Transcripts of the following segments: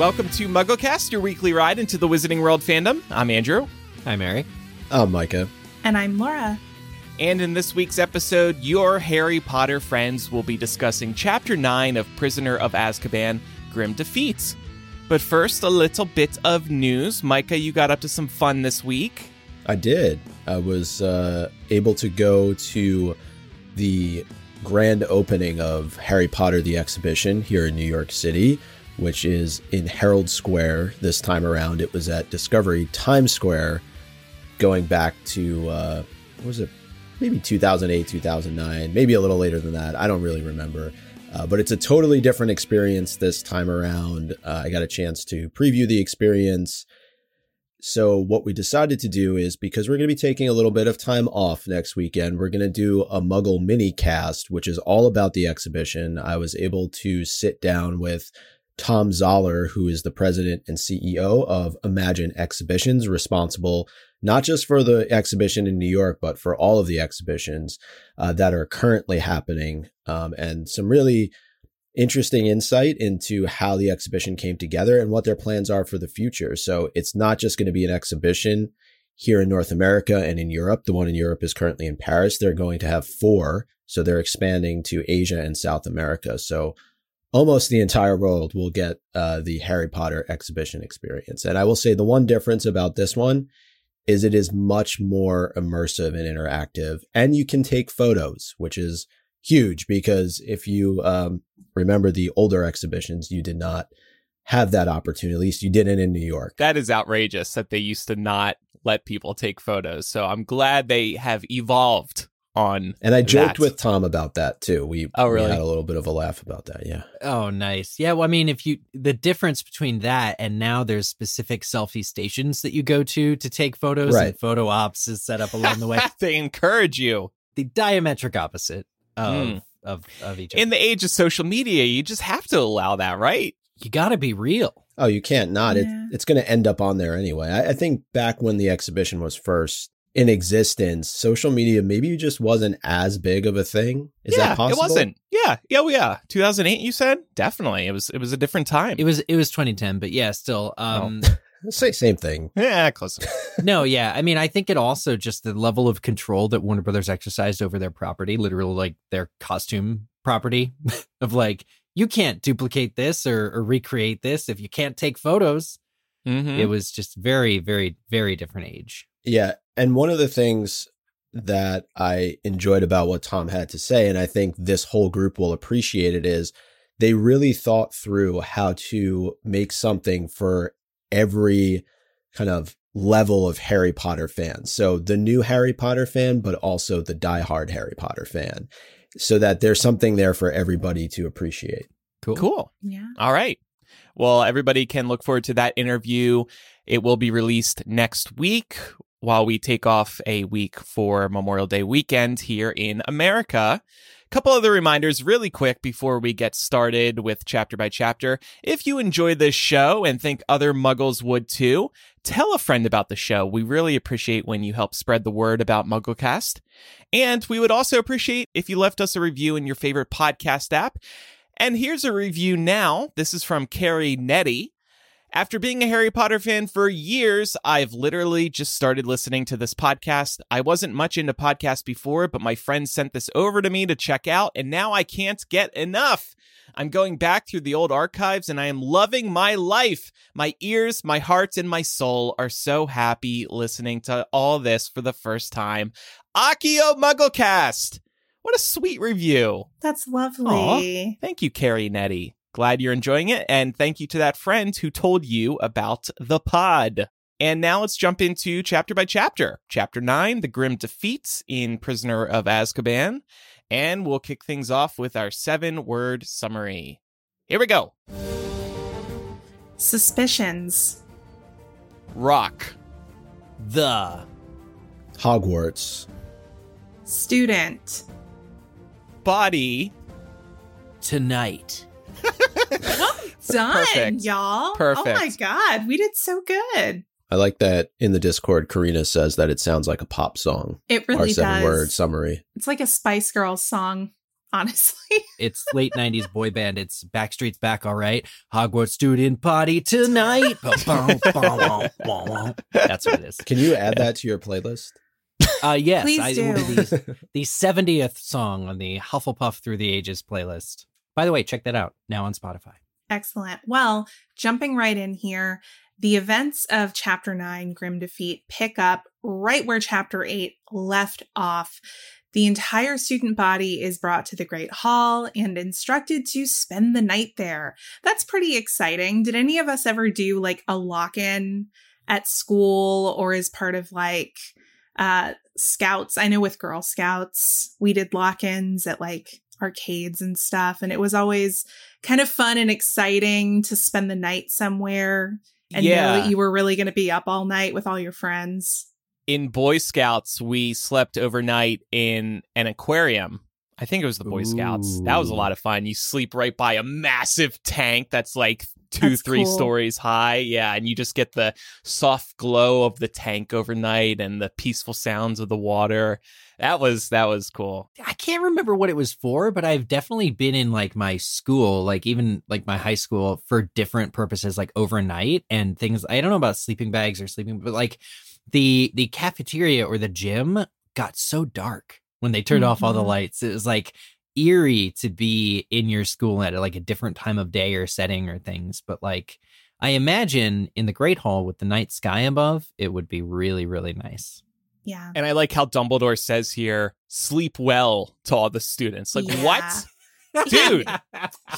Welcome to MuggleCast, your weekly ride into the Wizarding World fandom. I'm Andrew. Hi, Mary. I'm Micah. And I'm Laura. And in this week's episode, your Harry Potter friends will be discussing Chapter 9 of Prisoner of Azkaban Grim Defeats. But first, a little bit of news. Micah, you got up to some fun this week. I did. I was uh, able to go to the grand opening of Harry Potter the exhibition here in New York City, which is in Herald Square this time around. It was at Discovery Times Square, going back to, uh, what was it, maybe 2008, 2009, maybe a little later than that. I don't really remember. Uh, but it's a totally different experience this time around. Uh, I got a chance to preview the experience. So, what we decided to do is because we're going to be taking a little bit of time off next weekend, we're going to do a Muggle mini cast, which is all about the exhibition. I was able to sit down with Tom Zaller, who is the president and CEO of Imagine Exhibitions, responsible not just for the exhibition in New York, but for all of the exhibitions uh, that are currently happening, um, and some really interesting insight into how the exhibition came together and what their plans are for the future. So it's not just going to be an exhibition here in North America and in Europe. The one in Europe is currently in Paris. They're going to have four. So they're expanding to Asia and South America. So almost the entire world will get uh, the Harry Potter exhibition experience. And I will say the one difference about this one is it is much more immersive and interactive and you can take photos which is huge because if you um, remember the older exhibitions you did not have that opportunity at least you didn't in new york That is outrageous that they used to not let people take photos. So I'm glad they have evolved on. and i joked that. with tom about that too we, Oh, we had a little bit of a laugh about that yeah Oh, nice. Yeah, well, I mean, if you the difference between that and now there's specific selfie stations that you go to to take photos Right. and photo ops is set up along the way. they encourage you. the diametric opposite of Mm. of of each. In the age of social media, you just have to allow that, right? you got to be real. oh you can't not Yeah. it, it's going to end up on there anyway I, I think back when the exhibition was first in existence social media maybe just wasn't as big of a thing is yeah, that possible it wasn't. Yeah, yeah, oh, yeah. 2008, you said definitely. It was. It was a different time. It was it was 2010, but yeah, still. Um, Say same thing. yeah, close. no, yeah. I mean, I think it also just the level of control that Warner Brothers exercised over their property, literally like their costume property, of like you can't duplicate this or, or recreate this if you can't take photos. Mhm. It was just very, very, very different age. Yeah. And one of the things that I enjoyed about what Tom had to say, and I think this whole group will appreciate it, is they really thought through how to make something for every kind of level of Harry Potter fan. So the new Harry Potter fan, but also the diehard Harry Potter fan, so that there's something there for everybody to appreciate. Cool. Cool. Yeah. All right. Well, everybody can look forward to that interview. It will be released next week while we take off a week for Memorial Day weekend here in America. Couple other reminders really quick before we get started with chapter by chapter. If you enjoy this show and think other muggles would too, tell a friend about the show. We really appreciate when you help spread the word about MuggleCast. And we would also appreciate if you left us a review in your favorite podcast app. And here's a review now. This is from Carrie Nettie. After being a Harry Potter fan for years, I've literally just started listening to this podcast. I wasn't much into podcasts before, but my friend sent this over to me to check out, and now I can't get enough. I'm going back through the old archives and I am loving my life. My ears, my heart, and my soul are so happy listening to all this for the first time. Accio Mugglecast! What a sweet review. That's lovely. Thank you, Carrie Nettie. Glad you're enjoying it. And thank you to that friend who told you about the pod. And now let's jump into chapter by chapter. Chapter 9 The Grim Defeats in Prisoner of Azkaban. And we'll kick things off with our seven word summary. Here we go Suspicions. Rock, The Hogwarts, Student. body, tonight. Done, Perfect. y'all. Oh my God. We did so good. I like that in the Discord, Karina says that it sounds like a pop song. It Our really seven does. word summary. It's like a Spice Girls song. honestly. It's late '90s boy band. It's Backstreet's back, all right. Hogwarts student party tonight. That's what it is. Can you add that to your playlist? Uh, yes, Please I do. the the 70th song on the Hufflepuff Through the Ages playlist. By the way, check that out now on Spotify. Excellent. Well, jumping right in here, the events of Chapter 9, Grim Defeat, pick up right where Chapter 8 left off. The entire student body is brought to the Great Hall and instructed to spend the night there. That's pretty exciting. Did any of us ever do like a lock in at school or as part of like uh scouts? I know with Girl Scouts, we did lock ins at like arcades and stuff, and it was always kind of fun and exciting to spend the night somewhere and know that you were really going to be up all night with all your friends. in Boy Scouts, we slept overnight in an aquarium. I think it was the Boy Scouts. That was a lot of fun. You sleep right by a massive tank that's like two, That's three cool. stories high. Yeah. And you just get the soft glow of the tank overnight and the peaceful sounds of the water. That was that was cool. I can't remember what it was for, but I've definitely been in like my school, like even like my high school for different purposes, like overnight and things. I don't know about sleeping bags or sleeping, but like the the cafeteria or the gym got so dark when they turned off all the Mhm. lights. It was like eerie to be in your school at like a different time of day or setting or things. But like I imagine in the Great Hall with the night sky above, it would be really, really nice. Yeah. And I like how Dumbledore says here, sleep well to all the students. Like, Yeah. what? Dude.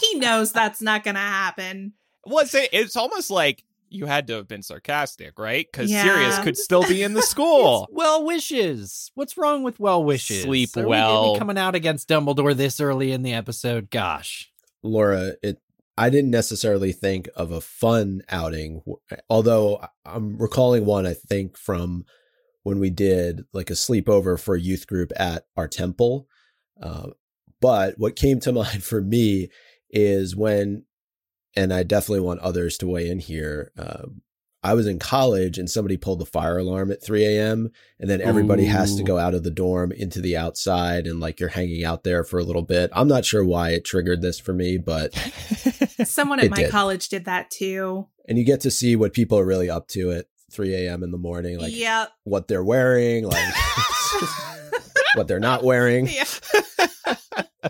He knows that's not going to happen. Was it? It's almost like you had to have been sarcastic, right? Because Yeah. Sirius could still be in the school. Well wishes. What's wrong with well wishes? Sleep Are we well. really coming out against Dumbledore this early in the episode. Gosh. Laura, it I didn't necessarily think of a fun outing, although I'm recalling one I think from when we did like a sleepover for a youth group at our temple. Uh, but what came to mind for me is when, and I definitely want others to weigh in here. Uh, I was in college and somebody pulled the fire alarm at 3 a.m. and then everybody has to go out of the dorm into the outside and like you're hanging out there for a little bit. I'm not sure why it triggered this for me, but Someone at my did. college did that too. and you get to see what people are really up to at 3 a.m. in the morning, like yep. what they're wearing, like what they're not wearing. yeah.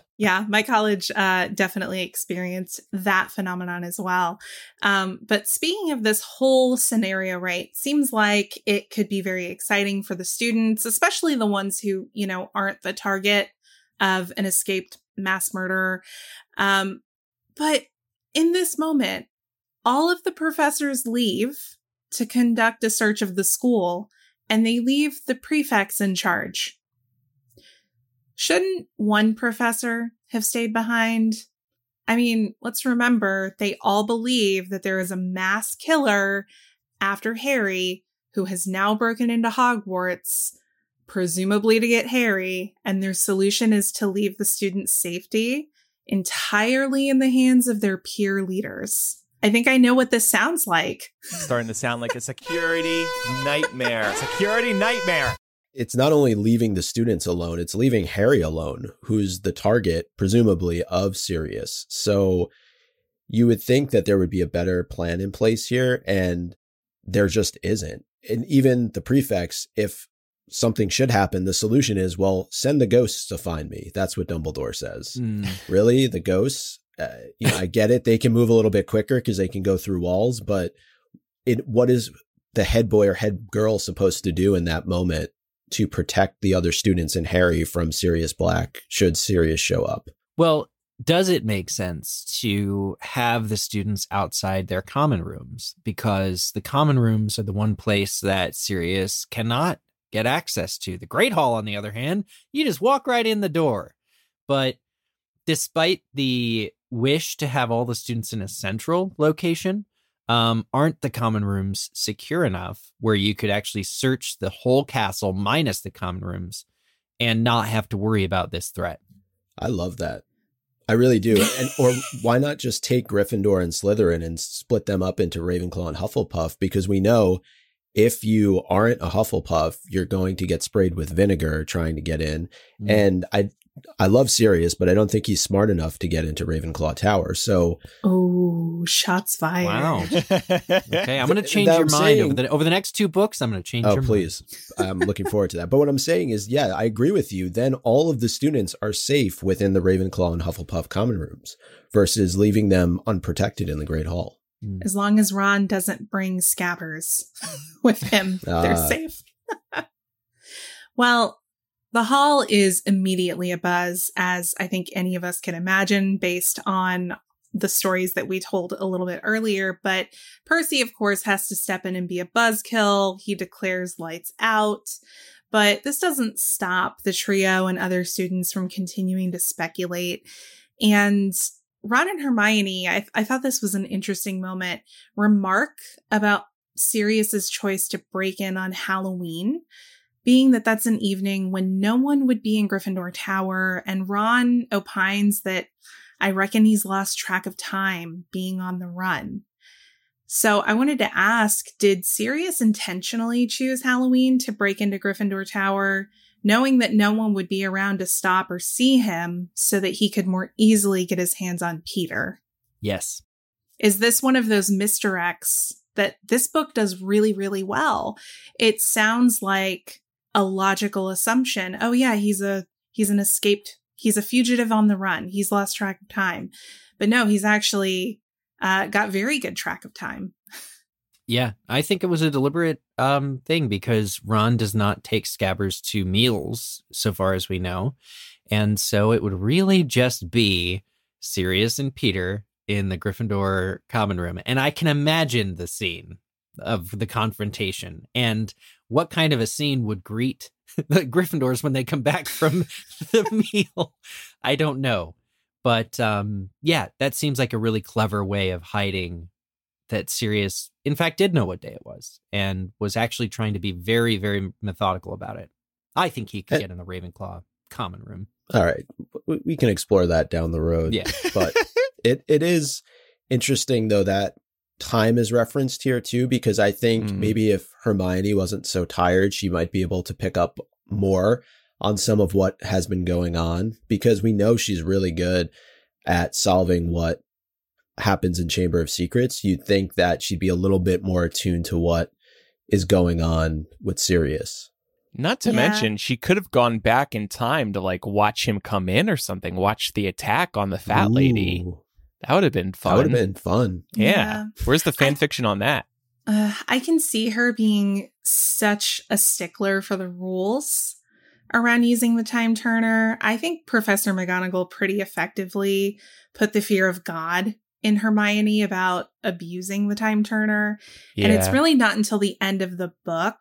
yeah, my college uh, definitely experienced that phenomenon as well. Um, but speaking of this whole scenario, right, seems like it could be very exciting for the students, especially the ones who, you know, aren't the target of an escaped mass murderer. Um, but in this moment, all of the professors leave to conduct a search of the school, and they leave the prefects in charge. Shouldn't one professor have stayed behind? I mean, let's remember they all believe that there is a mass killer after Harry who has now broken into Hogwarts, presumably to get Harry, and their solution is to leave the students' safety entirely in the hands of their peer leaders. I think I know what this sounds like. Starting to sound like a security nightmare. Security nightmare. It's not only leaving the students alone, it's leaving Harry alone, who's the target, presumably, of Sirius. So you would think that there would be a better plan in place here, and there just isn't. And even the prefects, if something should happen, the solution is, well, send the ghosts to find me. That's what Dumbledore says. Hmm. really the ghosts uh, you know i get it they can move a little bit quicker because they can go through walls but it what is the head boy or head girl supposed to do in that moment to protect the other students and harry from sirius black should sirius show up Well, does it make sense to have the students outside their common rooms? Because the common rooms are the one place that Sirius cannot get access to. The Great Hall, on the other hand, you just walk right in the door. But despite the wish to have all the students in a central location, um, aren't the common rooms secure enough where you could actually search the whole castle minus the common rooms and not have to worry about this threat? i love that i really do and or why not just take gryffindor and slytherin and split them up into ravenclaw and hufflepuff because we know if you aren't a hufflepuff you're going to get sprayed with vinegar trying to get in Mm. And I I love Sirius, but I don't think he's smart enough to get into Ravenclaw Tower. So, oh, shots fired! Wow. okay, I'm going to change your I'm mind saying- over the over the next two books. I'm going to change your mind. oh, your please. I'm looking forward to that. But what I'm saying is, yeah, I agree with you. Then all of the students are safe within the Ravenclaw and Hufflepuff common rooms versus leaving them unprotected in the Great Hall. As long as Ron doesn't bring scabbers with him, they're Ah. safe. well, the hall is immediately a buzz, as I think any of us can imagine based on the stories that we told a little bit earlier. But Percy, of course, has to step in and be a buzzkill. He declares lights out. But this doesn't stop the trio and other students from continuing to speculate. And Ron and Hermione, I, I thought this was an interesting moment, remark about Sirius's choice to break in on Halloween, being that that's an evening when no one would be in Gryffindor Tower, and Ron opines that I reckon he's lost track of time being on the run. So I wanted to ask, did Sirius intentionally choose Halloween to break into Gryffindor Tower, knowing that no one would be around to stop or see him so that he could more easily get his hands on Peter? Yes. is this one of those misdirects that this book does really, really well? It sounds like a logical assumption. Oh yeah, he's a he's an escaped he's a fugitive on the run. He's lost track of time. But no, he's actually uh, got very good track of time. Yeah, I think it was a deliberate um, thing because Ron does not take scabbers to meals, so far as we know. And so it would really just be Sirius and Peter in the Gryffindor common room. And I can imagine the scene of the confrontation and what kind of a scene would greet the Gryffindors when they come back from the meal. I don't know. But um, yeah, that seems like a really clever way of hiding that Sirius, in fact, did know what day it was and was actually trying to be very, very methodical about it. I think he could Eh. get in the Ravenclaw common room. All right. We, we can explore that down the road. Yeah. But it, it is interesting, though, that time is referenced here, too, because I think Mm. maybe if Hermione wasn't so tired, she might be able to pick up more on some of what has been going on because we know she's really good at solving what happens in Chamber of Secrets. You'd think that she'd be a little bit more attuned to what is going on with Sirius. Not to Yeah. mention, she could have gone back in time to like watch him come in or something, watch the attack on the fat lady. Ooh, That would have been fun. That would have been fun. Yeah. Yeah. Where's the fan I- fiction on that? Uh, I can see her being such a stickler for the rules around using the time turner. I think Professor McGonagall pretty effectively put the fear of God in Hermione about abusing the time turner. Yeah. And it's really not until the end of the book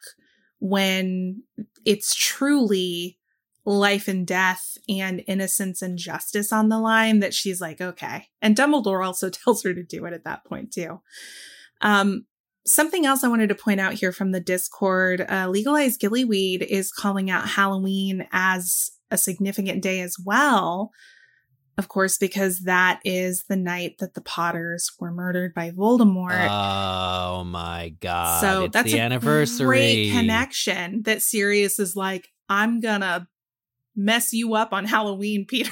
when it's truly life and death and innocence and justice on the line that she's like, okay. And Dumbledore also tells her to do it at that point, too. Um, something else I wanted to point out here from the Discord uh, Legalize Gillyweed is calling out Halloween as a significant day as well. Of course, because that is the night that the Potters were murdered by Voldemort. Oh my god! So it's that's the a anniversary. great connection that Sirius is like, I'm gonna mess you up on Halloween, Peter.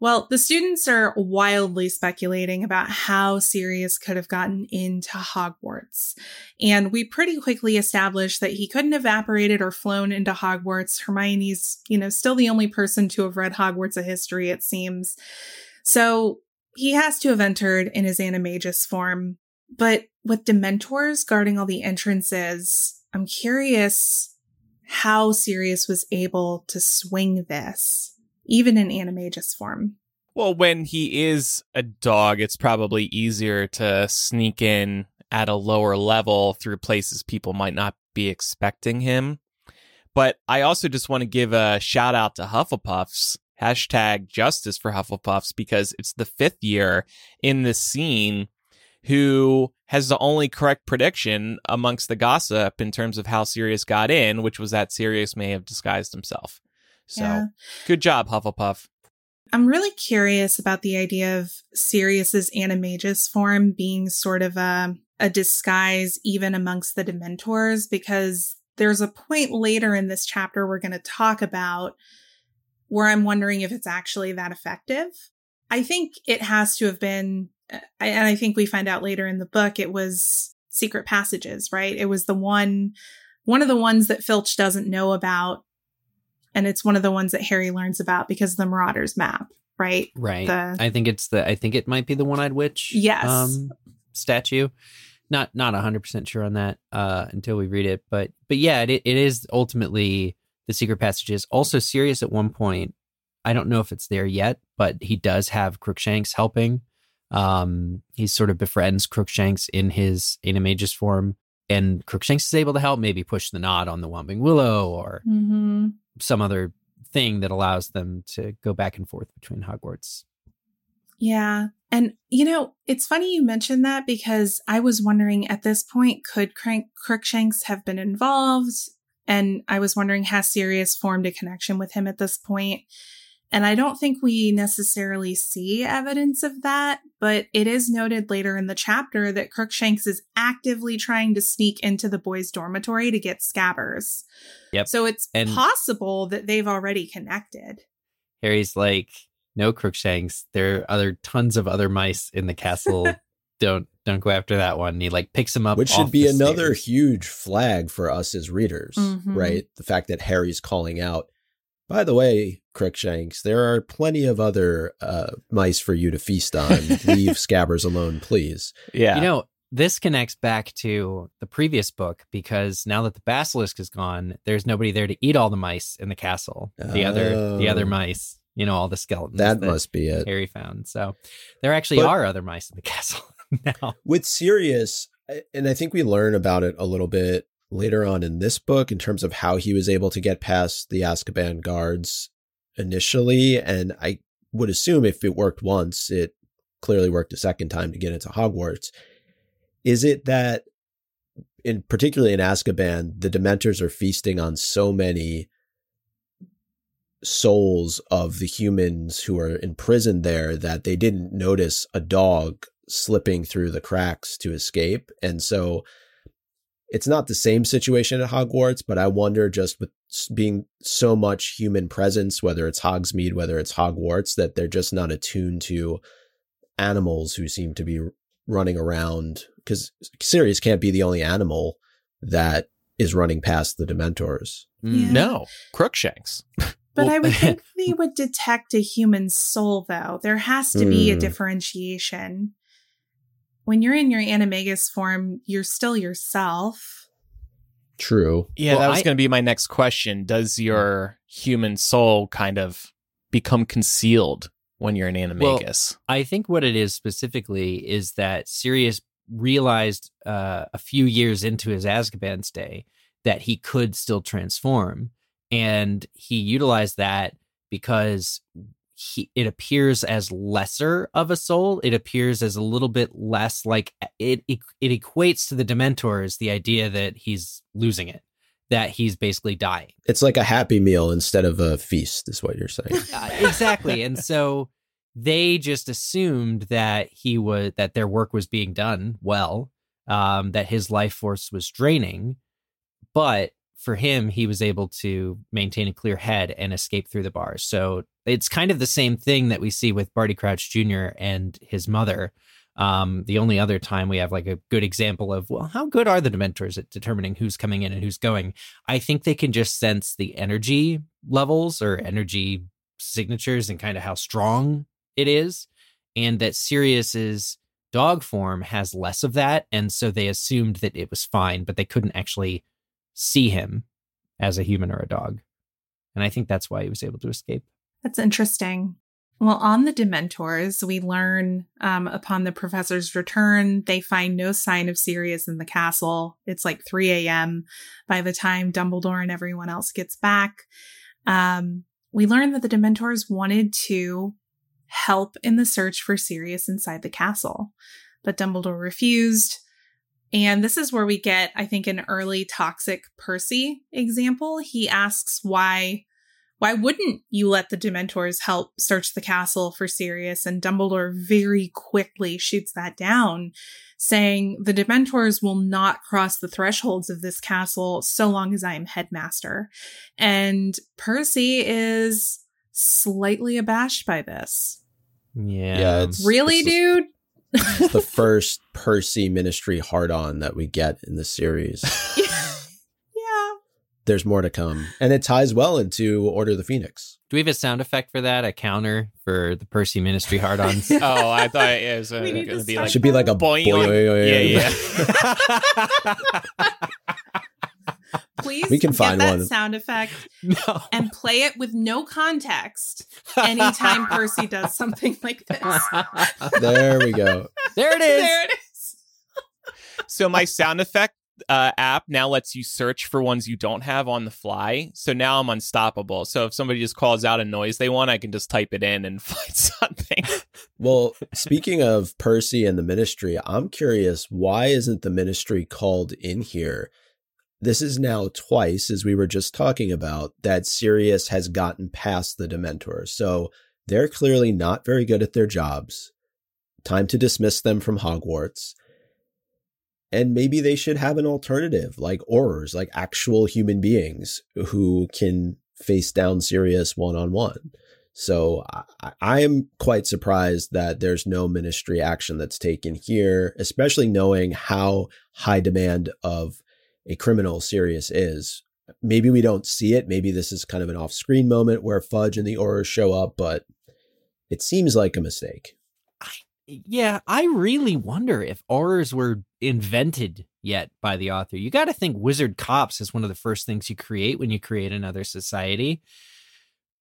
well, the students are wildly speculating about how Sirius could have gotten into Hogwarts. And we pretty quickly established that he couldn't have evaporated or flown into Hogwarts. Hermione's, you know, still the only person to have read Hogwarts a history, it seems. So he has to have entered in his animagus form. But with Dementors guarding all the entrances, I'm curious how Sirius was able to swing this, even in animagus form. Well, when he is a dog, it's probably easier to sneak in at a lower level through places people might not be expecting him. But I also just want to give a shout out to Hufflepuffs. Hashtag justice for Hufflepuffs because it's the fifth year in this scene who has the only correct prediction amongst the gossip in terms of how Sirius got in, which was that Sirius may have disguised himself. So Yeah. good job, Hufflepuff. I'm really curious about the idea of Sirius's animagus form being sort of a, a disguise even amongst the Dementors, because there's a point later in this chapter we're going to talk about where I'm wondering if it's actually that effective. I think it has to have been, and I think we find out later in the book, it was secret passages, right? It was the one, one of the ones that Filch doesn't know about. And it's one of the ones that Harry learns about because of the Marauders map, right? Right. The- I think it's the I think it might be the one-eyed witch Yes. um statue. Not not 100% sure on that uh until we read it, but but yeah, it it is ultimately the secret passages. Also Sirius at one point, I don't know if it's there yet, but he does have Crookshanks helping. Um he sort of befriends Crookshanks in his Animagus form and Crookshanks is able to help maybe push the knot on the Whomping Willow or Mm-hmm. some other thing that allows them to go back and forth between Hogwarts. Yeah. And, you know, it's funny you mentioned that because I was wondering at this point, could Crank- Crookshanks have been involved? And I was wondering, has Sirius formed a connection with him at this point? And I don't think we necessarily see evidence of that, but it is noted later in the chapter that Crookshanks is actively trying to sneak into the boys' dormitory to get scabbers. Yep. So it's And- possible that they've already connected. Harry's like, no Crookshanks. There are other tons of other mice in the castle. don't don't go after that one. And he like picks him up, Which off should be the another stairs. huge flag for us as readers, Mhm. right? The fact that Harry's calling out, by the way, Crookshanks, there are plenty of other uh, mice for you to feast on. Leave Scabbers alone, please. Yeah. You know, this connects back to the previous book because now that the basilisk is gone, there's nobody there to eat all the mice in the castle. The other the other Oh. mice, you know, all the skeletons That must be it. Harry found. So there actually But- are other mice in the castle now. with Sirius, and I think we learn about it a little bit later on in this book in terms of how he was able to get past the Azkaban guards initially. And I would assume if it worked once, it clearly worked a second time to get into Hogwarts. Is it that, in particularly in Azkaban, the Dementors are feasting on so many souls of the humans who are imprisoned there that they didn't notice a dog slipping through the cracks to escape. And so it's not the same situation at Hogwarts, but I wonder just with being so much human presence, whether it's Hogsmeade, whether it's Hogwarts, that they're just not attuned to animals who seem to be running around. Because Sirius can't be the only animal that is running past the Dementors. Yeah. No, Crookshanks. But Well- I would think they would detect a human soul, though. There has to be a Hmm. differentiation. When you're in your animagus form, you're still yourself. True. Yeah, Well, that was I- going to be my next question. Does your human soul kind of become concealed when you're an animagus? I think what it is specifically is that Sirius realized uh, a few years into his Azkaban stay that he could still transform, and he utilized that because he it appears as lesser of a soul. It appears as a little bit less like it. It, it equates to the Dementors the idea that he's losing it, that he's basically dying. It's like a happy meal instead of a feast, is what you're saying. Uh, exactly and so they just assumed that he was that their work was being done well um that his life force was draining but for him he was able to maintain a clear head and escape through the bars so it's kind of the same thing that we see with barty crouch jr and his mother. Um the only other time we have like a good example of well how good are the dementors at determining who's coming in and who's going? I think they can just sense the energy levels or energy signatures and kind of how strong it is, and that Sirius's dog form has less of that, and so they assumed that it was fine, but they couldn't actually see him as a human or a dog, and I think that's why he was able to escape. That's interesting. Well, on the Dementors, we learn um, upon the professor's return, they find no sign of Sirius in the castle. It's like 3 a.m. by the time Dumbledore and everyone else gets back. Um, we learn that the Dementors wanted to help in the search for Sirius inside the castle, but Dumbledore refused. And this is where we get, I think, an early toxic Percy example. He asks why why wouldn't you let the Dementors help search the castle for Sirius? And Dumbledore very quickly shoots that down, saying the Dementors will not cross the thresholds of this castle so long as I am headmaster. And Percy is slightly abashed by this. Yeah. Yeah, it's Really, it's the- dude? it's the first Percy ministry hard on that we get in the series. yeah. There's more to come. And it ties well into Order of the Phoenix. Do we have a sound effect for that? A counter for the Percy Ministry hard ons? oh, I thought it was uh, going to to be like Should be like a boing, boing. yeah, yeah. Please We can get find that one. sound effect no. and play it with no context anytime Percy does something like this. There we go. there it is. There it is. so my sound effect uh, app now lets you search for ones you don't have on the fly. So now I'm unstoppable. So if somebody just calls out a noise they want, I can just type it in and find something. Well, speaking of Percy and the ministry, I'm curious why isn't the ministry called in here? This is now twice, as we were just talking about, that Sirius has gotten past the Dementors. So they're clearly not very good at their jobs. Time to dismiss them from Hogwarts. And maybe they should have an alternative, like Aurors, like actual human beings who can face down Sirius one on one. So I, I am quite surprised that there's no ministry action that's taken here, especially knowing how high demand of a criminal Sirius is. Maybe we don't see it. Maybe this is kind of an off-screen moment where Fudge and the Aurors show up, but it seems like a mistake. Yeah, I really wonder if Aurors were invented yet by the author. You got to think wizard cops is one of the first things you create when you create another society.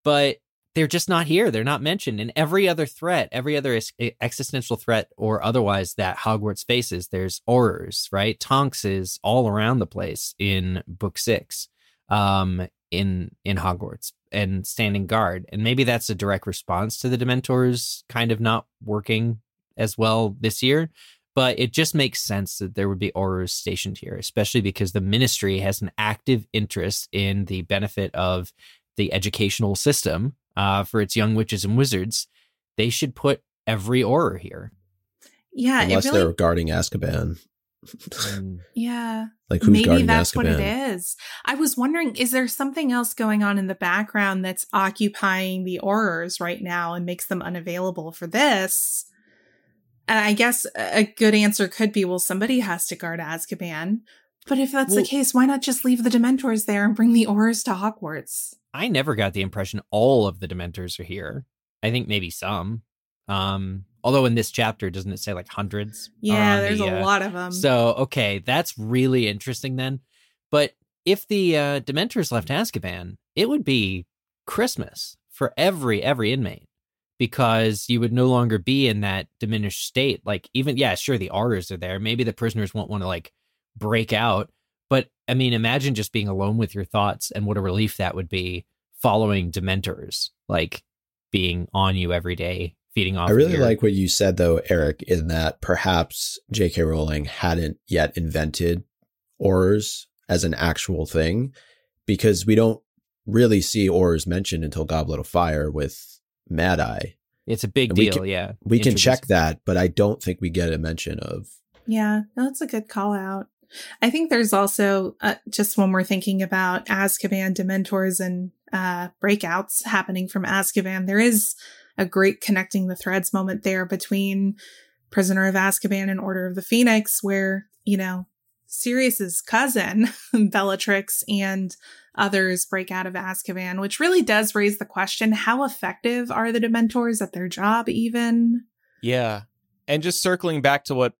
But they're just not here. They're not mentioned. And every other threat, every other ex- existential threat or otherwise that Hogwarts faces, there's Aurors, right? Tonks is all around the place in book six, um, in in Hogwarts and standing guard. And maybe that's a direct response to the Dementors kind of not working as well this year. But it just makes sense that there would be Aurors stationed here, especially because the ministry has an active interest in the benefit of the educational system uh, for its young witches and wizards. They should put every Auror here. Yeah, Unless really they're guarding Azkaban. Yeah. like who's Maybe that's Azkaban? what it is. I was wondering, is there something else going on in the background that's occupying the Aurors right now and makes them unavailable for this? And I guess a good answer could be, well, somebody has to guard Azkaban. But if that's Well- the case, why not just leave the Dementors there and bring the Aurors to Hogwarts? I never got the impression all of the Dementors are here. I think maybe some. Um, although in this chapter, doesn't it say like hundreds? Yeah, there's the, a uh, lot of them. So okay, that's really interesting then. But if the uh, Dementors left Azkaban, it would be Christmas for every every inmate because you would no longer be in that diminished state. Like even yeah, sure the Aurors are there. Maybe the prisoners won't want to like break out, but I mean, imagine just being alone with your thoughts and what a relief that would be following Dementors like being on you every day, feeding off. I really your- like what you said though, Eric, in that perhaps J.K. Rowling hadn't yet invented Aurors as an actual thing because we don't really see Aurors mentioned until Goblet of Fire with Mad Eye. it's a big And we deal. can- yeah, We can Introduce- check that, but I don't think we get a mention of. Yeah, that's a good call out. I think there's also uh, just when we're thinking about Azkaban Dementors and uh, breakouts happening from Azkaban, there is a great connecting the threads moment there between Prisoner of Azkaban and Order of the Phoenix, where you know Sirius's cousin Bellatrix and others break out of Azkaban, which really does raise the question: How effective are the Dementors at their job? Even Yeah. And just circling back to what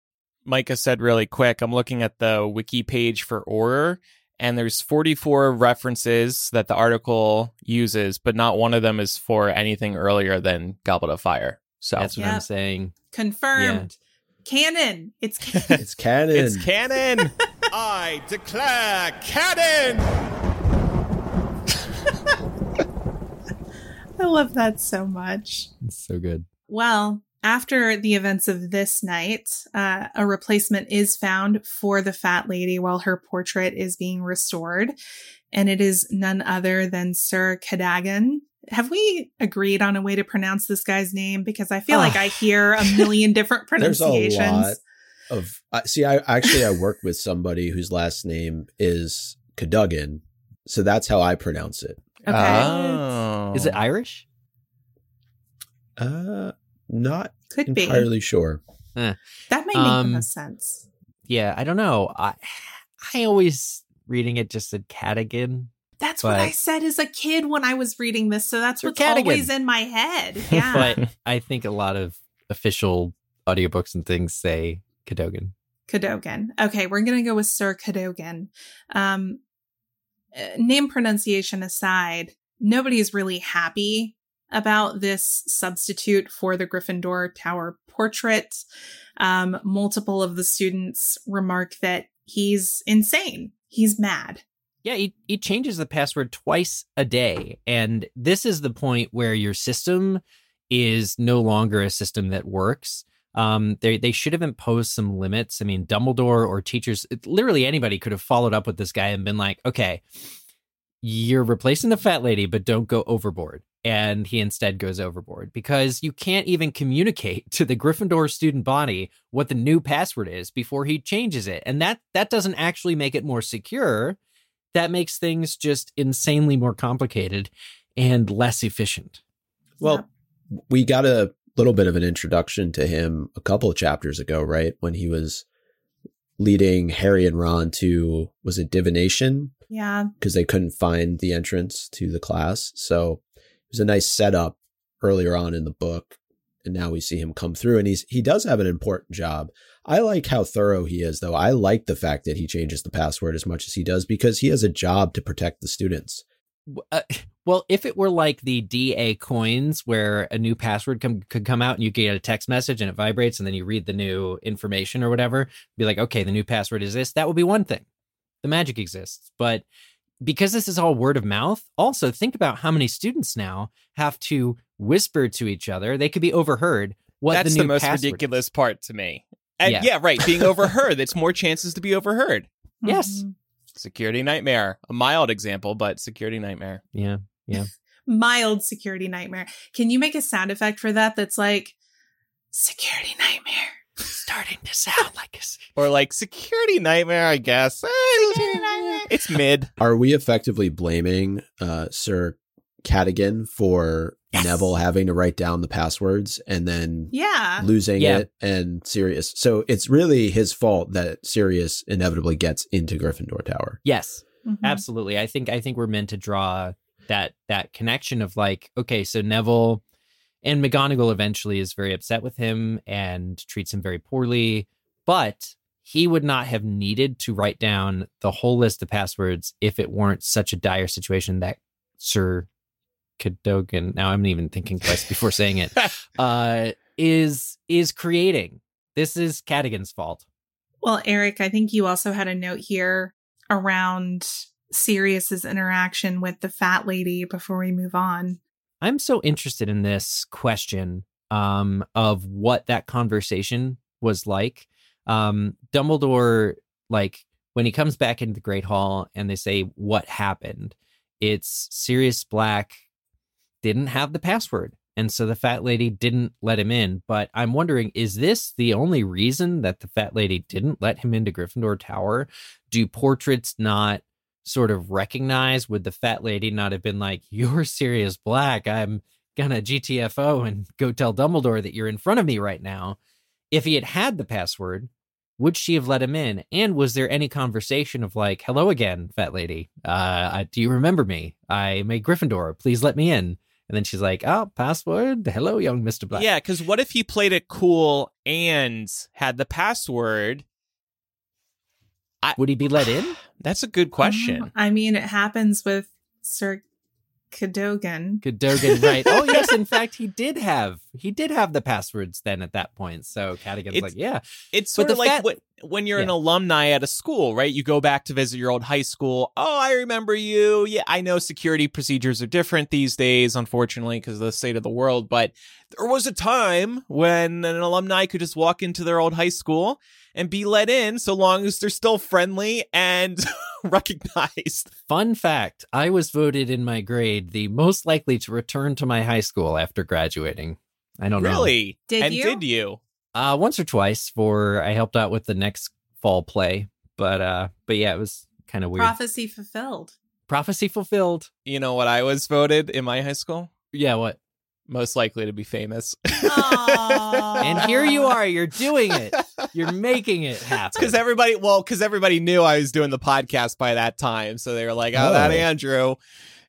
Micah said really quick, I'm looking at the wiki page for Auror, and there's 44 references that the article uses, but not one of them is for anything earlier than Goblet of Fire. So That's what Yep. I'm saying. confirmed, canon. It's canon. It's canon. it's canon. I declare canon. I love that so much. It's so good. Well, after the events of this night, uh, a replacement is found for the fat lady while her portrait is being restored. And it is none other than Sir Cadogan. Have we agreed on a way to pronounce this guy's name? Because I feel like. I hear a million different pronunciations. There's a pronunciations. lot of. I see, I actually I work with somebody whose last name is Cadogan, so that's how I pronounce it. Okay. Oh. Is it Irish? Uh, not Could be. entirely sure. That might make Um, the most sense. Yeah, I don't know. I I always reading it just said Cadigan. That's what I said as a kid when I was reading this. So that's what's Cadigan. always in my head. Yeah. but I think a lot of official audiobooks and things say Cadogan. Cadogan. Okay, we're gonna go with Sir Cadogan. Um, uh, name pronunciation aside, nobody's really happy about this substitute for the Gryffindor Tower portrait. Um, multiple of the students remark that he's insane. He's mad. Yeah, he, he changes the password twice a day. And this is the point where your system is no longer a system that works. Um, they, they should have imposed some limits. I mean, Dumbledore or teachers, it- literally anybody could have followed up with this guy and been like, okay, you're replacing the fat lady, but don't go overboard. And he instead goes overboard because you can't even communicate to the Gryffindor student body what the new password is before he changes it. And that that doesn't actually make it more secure that makes things just insanely more complicated and less efficient. Well, we got a little bit of an introduction to him a couple of chapters ago, right? When he was leading Harry and Ron to was it divination Yeah. because they couldn't find the entrance to the class. So it was a nice setup earlier on in the book. And now we see him come through and he's he does have an important job. I like how thorough he is though. I like the fact that he changes the password as much as he does because he has a job to protect the students. Uh, well, if it were like the DA coins where a new password come, could come out and you get a text message and it vibrates and then you read the new information or whatever, be like, okay, the new password is this, that would be one thing. The magic exists. But because this is all word of mouth, also think about how many students now have to whisper to each other. They could be overheard. What That's the the, most password ridiculous part to me. And Yeah. yeah. right. Being overheard. It's more chances to be overheard. Yes. Mhm. Security nightmare. A mild example, but security nightmare. Yeah. Yeah. Mild security nightmare. Can you make a sound effect for that that's like security nightmare? Starting to sound like a Or like security nightmare, I guess. Security nightmare. It's mid. Are we effectively blaming uh, Sir Cadigan for Yes. Neville having to write down the passwords and then Yeah. losing Yeah. it and Sirius? So it's really his fault that Sirius inevitably gets into Gryffindor Tower. Yes. Mhm. Absolutely. I think I think we're meant to draw that that connection of like, okay, so Neville and McGonagall eventually is very upset with him and treats him very poorly, but he would not have needed to write down the whole list of passwords if it weren't such a dire situation that Sir Cadogan, now I'm even thinking twice before saying it, uh, is is creating. This is Cadigan's fault. Well, Eric, I think you also had a note here around Sirius's interaction with the fat lady before we move on. I'm so interested in this question um, of what that conversation was like. Um, Dumbledore, like when he comes back into the Great Hall and they say what happened, it's Sirius Black didn't have the password. And so the fat lady didn't let him in. But I'm wondering, is this the only reason that the fat lady didn't let him into Gryffindor Tower? Do portraits not sort of recognize? Would the fat lady not have been like, You're Sirius Black. I'm gonna GTFO and go tell Dumbledore that you're in front of me right now? If he had had the password, would she have let him in? And was there any conversation of like, "Hello again, fat lady. Uh, do you remember me? I'm a Gryffindor. Please let me in." And then she's like, "Oh, password. Hello, young Mister Black." Yeah, because what if he played it cool and had the password? Would he be let in? That's a good question. Um, I mean, it happens with Sir Cadogan. Cadogan, right? Oh, yes. In fact, he did have he did have the passwords then at that point. So Cadigan's It's- like, "Yeah, It's But sort the of like fat- what, when you're an alumni at a school, right? You go back to visit your old high school. Oh, I remember you. Yeah, I know security procedures are different these days, unfortunately, because of the state of the world. But there was a time when an alumni could just walk into their old high school and be let in so long as they're still friendly and recognized. Fun fact I was voted in my grade the most likely to return to my high school after graduating. I don't know. Really? Did and you? did you? Uh, once or twice for I helped out with the next fall play. But uh but yeah, it was kind of weird. Prophecy fulfilled. Prophecy fulfilled. You know what I was voted in my high school? Yeah, what? Most likely to be famous. and here you are, you're doing it. You're making it happen. Because everybody, well, because everybody knew I was doing the podcast by that time, so they were like, "Oh, that Oh. Andrew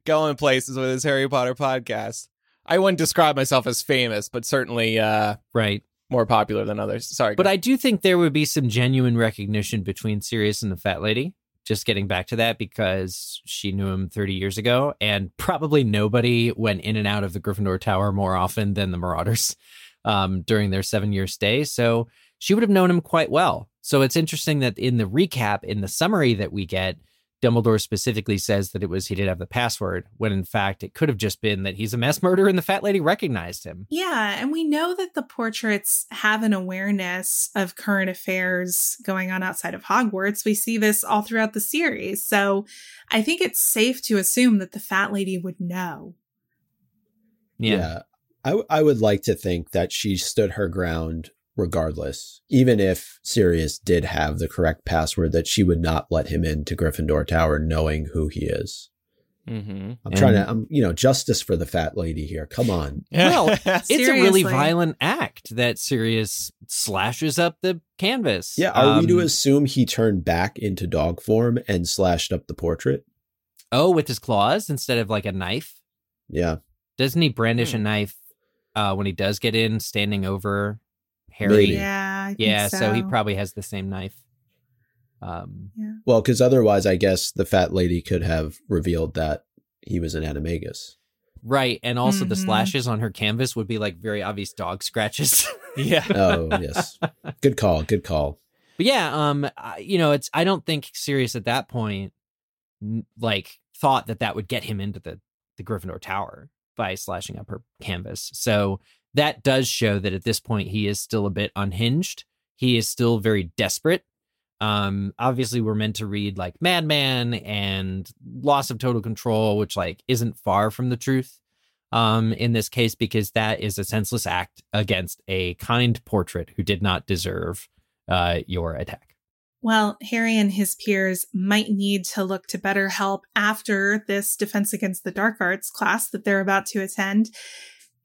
going places with his Harry Potter podcast." I wouldn't describe myself as famous, but certainly uh, right. more popular than others. Sorry, But I do think there would be some genuine recognition between Sirius and the fat lady. Just getting back to that because she knew him 30 years ago, and probably nobody went in and out of the Gryffindor Tower more often than the Marauders um, during their seven year stay. So she would have known him quite well. So it's interesting that in the recap, in the summary that we get, Dumbledore specifically says that it was he didn't have the password, when in fact it could have just been that he's a mass murderer and the fat lady recognized him. Yeah, and we know that the portraits have an awareness of current affairs going on outside of Hogwarts. We see this all throughout the series. So I think it's safe to assume that the fat lady would know. Yeah. I, w- I would like to think that she stood her ground regardless. Even if Sirius did have the correct password, that she would not let him into Gryffindor Tower knowing who he is. Mm-hmm. I'm trying to, I'm, you know, justice for the fat lady here. Come on. Well, It's a really violent act that Sirius slashes up the canvas. Yeah. Are we to Um, assume he turned back into dog form and slashed up the portrait? Oh, with his claws instead of like a knife? Yeah. Doesn't he brandish a Hmm. knife uh, when he does get in, standing over Harry? Maybe. Yeah, I think Yeah, so. so. he probably has the same knife. Um, Well, because otherwise, I guess the fat lady could have revealed that he was an animagus. right, and also the Mhm. slashes on her canvas would be like very obvious dog scratches. yeah. Oh, yes. Good call. Good call. But yeah, um, I- you know, it's I don't think Sirius at that point n- like thought that that would get him into the the Gryffindor Tower by slashing up her canvas. So that does show that at this point he is still a bit unhinged. He is still very desperate. Um, obviously we're meant to read like Madman and loss of total control, which like isn't far from the truth. Um, in this case, because that is a senseless act against a kind portrait who did not deserve uh, your attack. Well, Harry and his peers might need to look to better help after this Defense Against the Dark Arts class that they're about to attend.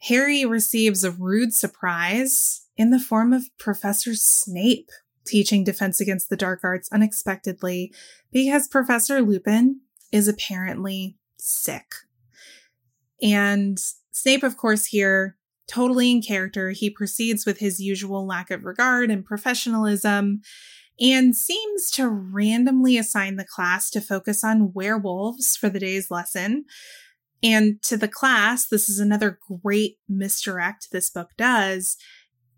Harry receives a rude surprise in the form of Professor Snape teaching Defense Against the Dark Arts unexpectedly because Professor Lupin is apparently sick. And Snape, of course, here, totally in character, he proceeds with his usual lack of regard and professionalism and seems to randomly assign the class to focus on werewolves for the day's lesson. And to the class, this is another great misdirect this book does.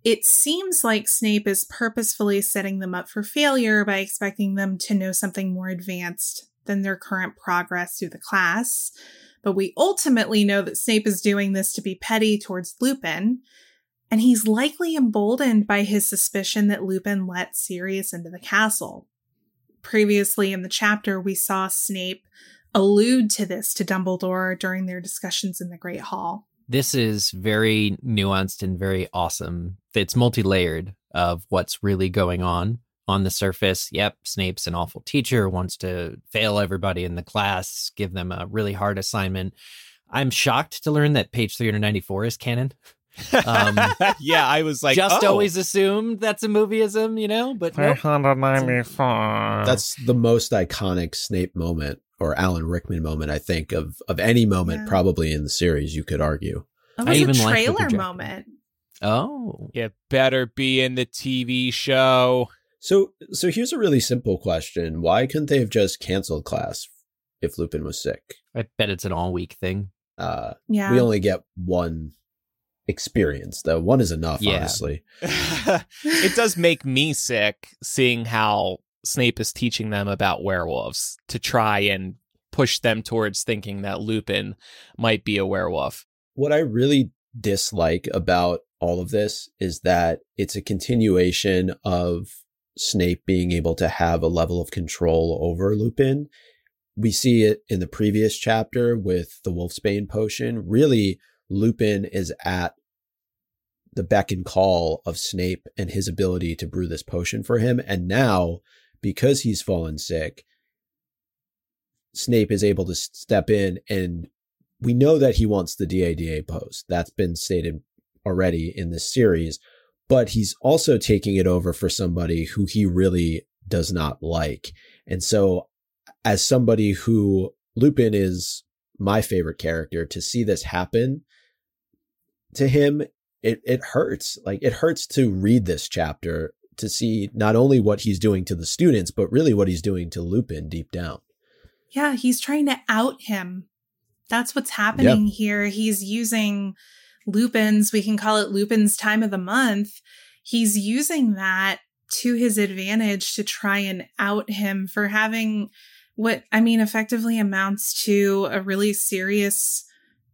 It seems like Snape is purposefully setting them up for failure by expecting them to know something more advanced than their current progress through the class. But we ultimately know that Snape is doing this to be petty towards Lupin, and he's likely emboldened by his suspicion that Lupin let Sirius into the castle. Previously in the chapter, we saw Snape allude to this to Dumbledore during their discussions in the Great Hall. This is very nuanced and very awesome. It's multi layered of what's really going on. On the surface, yep, Snape's an awful teacher, wants to fail everybody in the class, give them a really hard assignment. I'm shocked to learn that page 394 is canon. Um, yeah, I was like, Just oh. always assumed that's a movieism, you know, but nope. 394. That's the most iconic Snape moment or Alan Rickman moment, I think, of of any moment Yeah. probably in the series, you could argue. It I was even a like the trailer moment. Oh. You better be in the TV show. So so here's a really simple question. Why couldn't they have just canceled class if Lupin was sick? I bet it's an all week thing. Uh Yeah. we only get one experience, though. One is enough, Yeah. honestly. it does make me sick seeing how Snape is teaching them about werewolves to try and push them towards thinking that Lupin might be a werewolf. What I really dislike about all of this is that it's a continuation of Snape being able to have a level of control over Lupin. We see it in the previous chapter with the Wolfsbane potion. Really, Lupin is at the beck and call of Snape and his ability to brew this potion for him. And now, because he's fallen sick, Snape is able to step in and we know that he wants the DADA post. That's been stated already in this series, but he's also taking it over for somebody who he really does not like. And so, as somebody who Lupin is my favorite character, to see this happen to him, it, it hurts. Like, it hurts to read this chapter to see not only what he's doing to the students, but really what he's doing to Lupin deep down. Yeah, he's trying to out him. That's what's happening yep. here. He's using Lupin's, we can call it Lupin's time of the month. He's using that to his advantage to try and out him for having what I mean effectively amounts to a really serious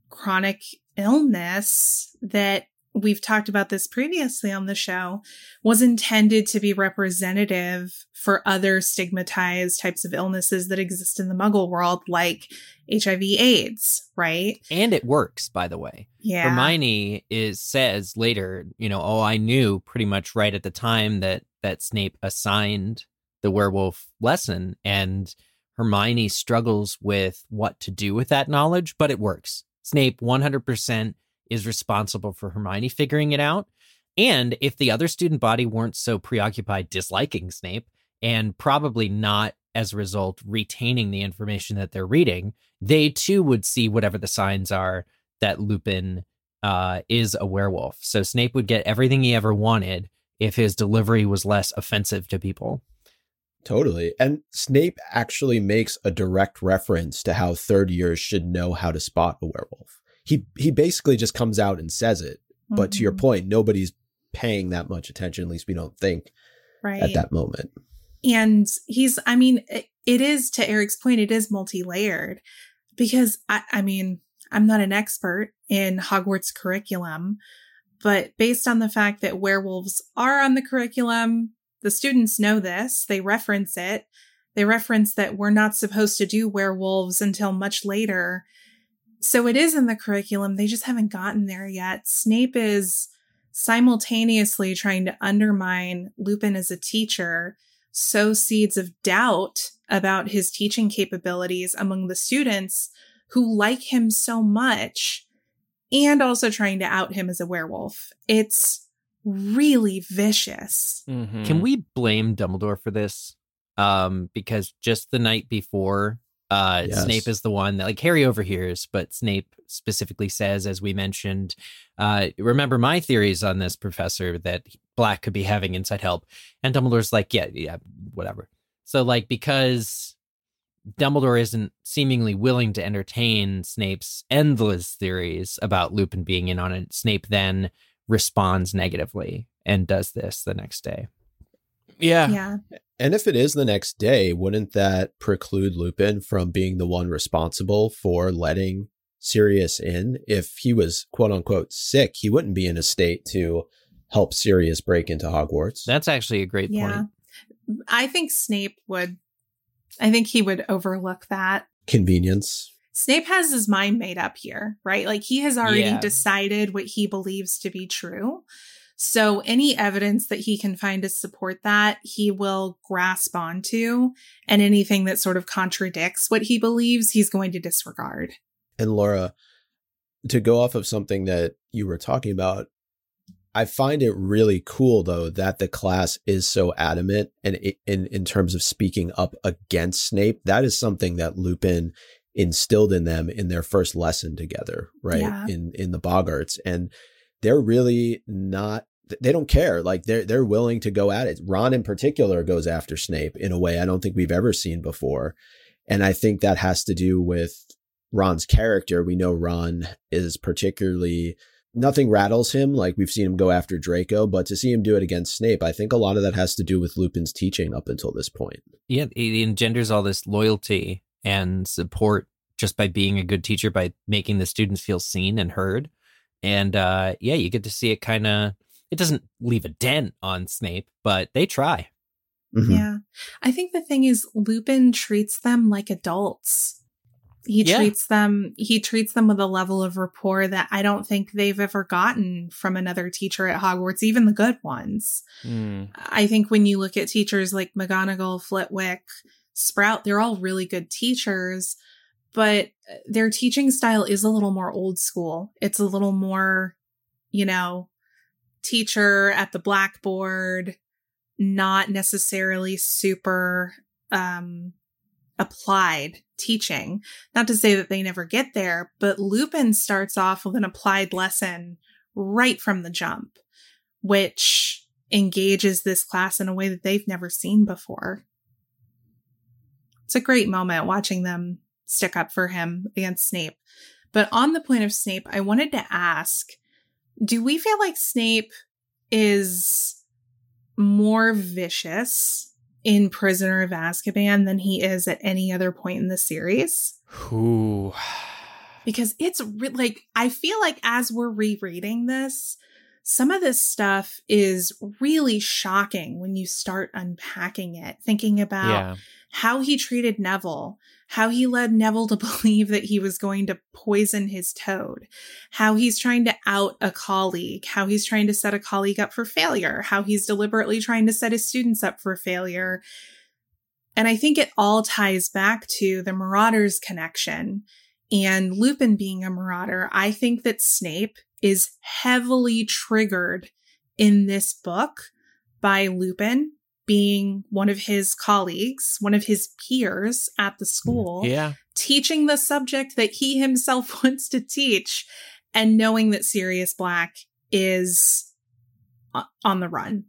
chronic illness that we've talked about this previously on the show, was intended to be representative for other stigmatized types of illnesses that exist in the muggle world, like HIV AIDS, right? And it works, by the way. Yeah. Hermione is says later, you know, oh, I knew pretty much right at the time that that Snape assigned the werewolf lesson and Hermione struggles with what to do with that knowledge, but it works. Snape 100% is responsible for Hermione figuring it out. And if the other student body weren't so preoccupied disliking Snape and probably not as a result retaining the information that they're reading, they too would see whatever the signs are that Lupin uh, is a werewolf. So Snape would get everything he ever wanted if his delivery was less offensive to people. Totally. And Snape actually makes a direct reference to how third years should know how to spot a werewolf he he basically just comes out and says it. Mm-hmm. But to your mm-hmm. point, nobody's paying that much attention. At least we don't think right. at that moment. And he's, I mean, it is to Eric's point, it is multi layered because I, I mean, I'm not an expert in Hogwarts curriculum, but based on the fact that werewolves are on the curriculum, the students know this, they reference it. They reference that we're not supposed to do werewolves until much later. So it is in the curriculum. They just haven't gotten there yet. Snape is simultaneously trying to undermine Lupin as a teacher, sow seeds of doubt about his teaching capabilities among the students who like him so much, and also trying to out him as a werewolf. It's really vicious. Mm-hmm. Can we blame Dumbledore for this? Um, because just the night before uh, yes. Snape is the one that like Harry overhears, but Snape specifically says, as we mentioned, uh, remember my theories on this, Professor, that Black could be having inside help. And Dumbledore's like, yeah, yeah, whatever. So, like, because Dumbledore isn't seemingly willing to entertain Snape's endless theories about Lupin being in on it, Snape then responds negatively and does this the next day. Yeah. Yeah. And if it is the next day, wouldn't that preclude Lupin from being the one responsible for letting Sirius in? If he was quote unquote sick, he wouldn't be in a state to help Sirius break into Hogwarts. That's actually a great yeah. point. I think Snape would I think he would overlook that. Convenience. Snape has his mind made up here, right? Like he has already yeah. decided what he believes to be true. So any evidence that he can find to support that, he will grasp onto. And anything that sort of contradicts what he believes, he's going to disregard. And Laura, to go off of something that you were talking about, I find it really cool though that the class is so adamant and in in terms of speaking up against Snape. That is something that Lupin instilled in them in their first lesson together, right? Yeah. In in the Boggarts. And they're really not they don't care. Like they're they're willing to go at it. Ron in particular goes after Snape in a way I don't think we've ever seen before. And I think that has to do with Ron's character. We know Ron is particularly nothing rattles him like we've seen him go after Draco, but to see him do it against Snape, I think a lot of that has to do with Lupin's teaching up until this point. Yeah, it engenders all this loyalty and support just by being a good teacher by making the students feel seen and heard. And uh yeah, you get to see it kind of it doesn't leave a dent on Snape, but they try. Mm-hmm. Yeah. I think the thing is Lupin treats them like adults. He yeah. treats them he treats them with a level of rapport that I don't think they've ever gotten from another teacher at Hogwarts, even the good ones. Mm. I think when you look at teachers like McGonagall, Flitwick, Sprout, they're all really good teachers, but their teaching style is a little more old school. It's a little more, you know, teacher at the blackboard, not necessarily super um applied teaching. Not to say that they never get there, but Lupin starts off with an applied lesson right from the jump, which engages this class in a way that they've never seen before. It's a great moment watching them stick up for him against Snape. But on the point of Snape, I wanted to ask do we feel like Snape is more vicious in Prisoner of Azkaban than he is at any other point in the series? Ooh. Because it's re- like, I feel like as we're rereading this, some of this stuff is really shocking when you start unpacking it, thinking about Yeah. how he treated Neville, how he led Neville to believe that he was going to poison his toad, how he's trying to out a colleague, how he's trying to set a colleague up for failure, how he's deliberately trying to set his students up for failure. And I think it all ties back to the Marauders connection and Lupin being a Marauder. I think that Snape is heavily triggered in this book by Lupin being one of his colleagues, one of his peers at the mm, school, Yeah. teaching the subject that he himself wants to teach, and knowing that Sirius Black is uh, on the run.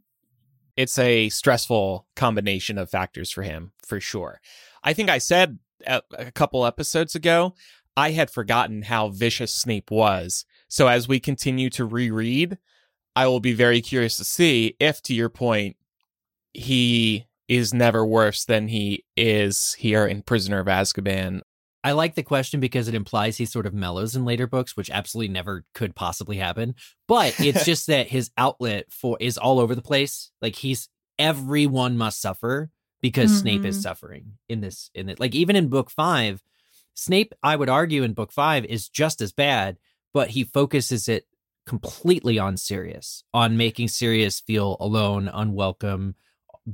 It's a stressful combination of factors for him, for sure. I think I said a, a couple episodes ago, I had forgotten how vicious Snape was. So as we continue to reread, I will be very curious to see if, to your point, he is never worse than he is here in Prisoner of Azkaban. I like the question because it implies he sort of mellows in later books, which absolutely never could possibly happen. But it's just that his outlet for is all over the place. Like he's everyone must suffer because Snape is Mhm. suffering in this in it. Like even in book 5, Snape I would argue in book 5 is just as bad, but he focuses it completely on Sirius, on making Sirius feel alone, unwelcome,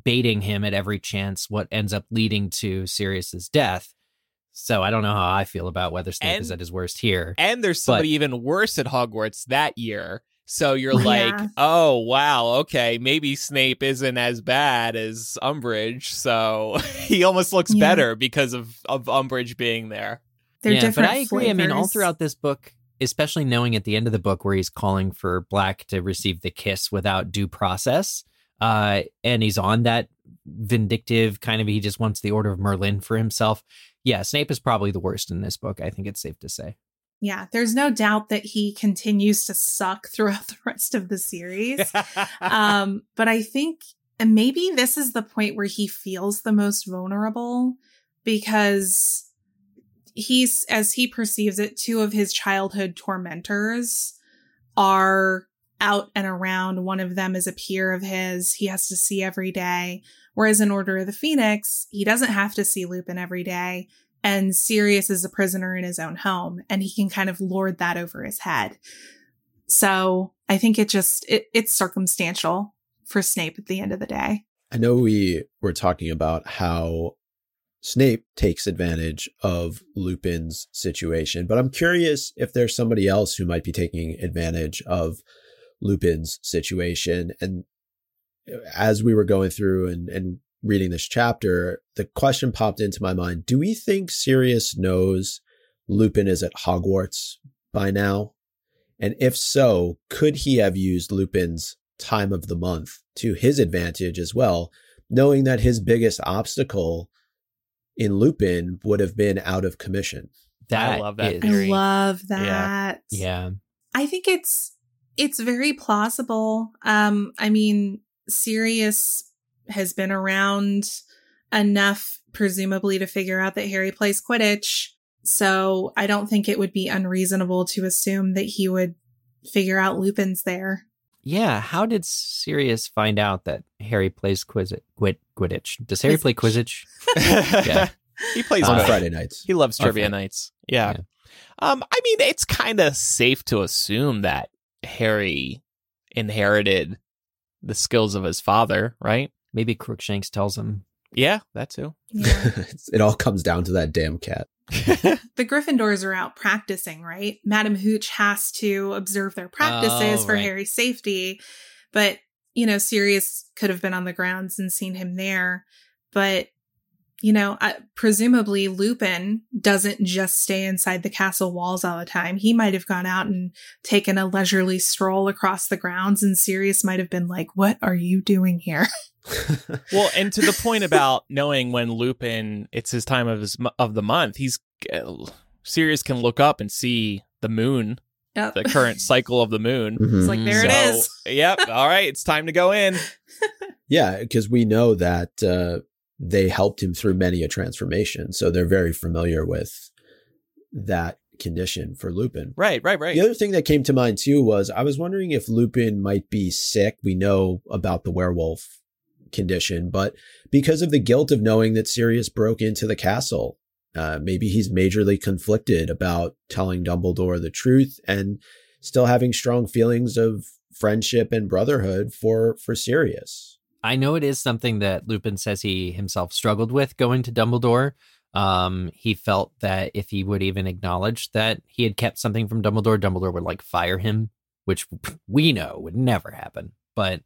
baiting him at every chance what ends up leading to Sirius's death. So I don't know how I feel about whether Snape is at his worst here. And there's somebody even worse at Hogwarts that year. So you're Yeah. like, oh, wow, okay, maybe Snape isn't as bad as Umbridge. So he almost looks Yeah. better because of, of Umbridge being there. They're yeah, different. but I agree. I mean, all throughout this book, especially knowing at the end of the book where he's calling for Black to receive the kiss without due process, uh, and he's on that vindictive kind of he just wants the Order of Merlin for himself. Yeah, Snape is probably the worst in this book. I think it's safe to say. Yeah, there's no doubt that he continues to suck throughout the rest of the series. um, but I think and maybe this is the point where he feels the most vulnerable because he's, as he perceives it, two of his childhood tormentors are out and around. One of them is a peer of his he has to see every day. Whereas in Order of the Phoenix, he doesn't have to see Lupin every day. And Sirius is a prisoner in his own home, and he can kind of lord that over his head. So I think it just it, it's circumstantial for Snape at the end of the day. I know we were talking about how Snape takes advantage of Lupin's situation, but I'm curious if there's somebody else who might be taking advantage of Lupin's situation. And uh, as we were going through and, and reading this chapter, the question popped into my mind Do we think Sirius knows Lupin is at Hogwarts by now? And if so, could he have used Lupin's time of the month to his advantage as well, knowing that his biggest obstacle in Lupin would have been out of commission? That love that is- I love that. Yeah. that. Yeah. I think it's it's very plausible. Um, I mean, Sirius has been around enough, presumably, to figure out that Harry plays Quidditch. So I don't think it would be unreasonable to assume that he would figure out Lupin's there. Yeah. How did Sirius find out that Harry plays Quiz- Quid- Quidditch? Does Harry play Quidditch? Yeah. he plays on both. Friday nights. He loves trivia Friday. nights. Yeah. Yeah. Um, I mean, it's kind of safe to assume that Harry inherited the skills of his father, right? Maybe Crookshanks tells him. Yeah, that too. Yeah. it all comes down to that damn cat. the Gryffindors are out practicing, right? Madam Hooch has to observe their practices Oh, for right. Harry's safety. But, you know, Sirius could have been on the grounds and seen him there. But, you know, uh, presumably Lupin doesn't just stay inside the castle walls all the time. He might have gone out and taken a leisurely stroll across the grounds, and Sirius might have been like, What are you doing here? Well, and to the point about knowing when Lupin it's his time of his of the month, he's Sirius can look up and see the moon, Yep. the current cycle of the moon. Mhm. It's like, there it So, is. yep. All right, it's time to go in. Yeah, because we know that uh, they helped him through many a transformation, so they're very familiar with that condition for Lupin. Right, right, right. The other thing that came to mind too was I was wondering if Lupin might be sick. We know about the werewolf condition, but because of the guilt of knowing that Sirius broke into the castle, uh, maybe he's majorly conflicted about telling Dumbledore the truth and still having strong feelings of friendship and brotherhood for for Sirius. I know it is something that Lupin says he himself struggled with going to Dumbledore. Um, he felt that if he would even acknowledge that he had kept something from Dumbledore, Dumbledore would like fire him, which we know would never happen. But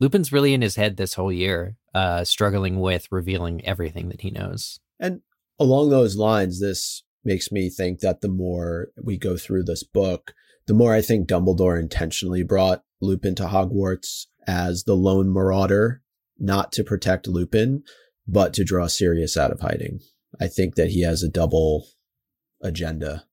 Lupin's really in his head this whole year, uh, struggling with revealing everything that he knows. And along those lines, this makes me think that the more we go through this book, the more I think Dumbledore intentionally brought Lupin to Hogwarts as the lone marauder, not to protect Lupin, but to draw Sirius out of hiding. I think that he has a double agenda,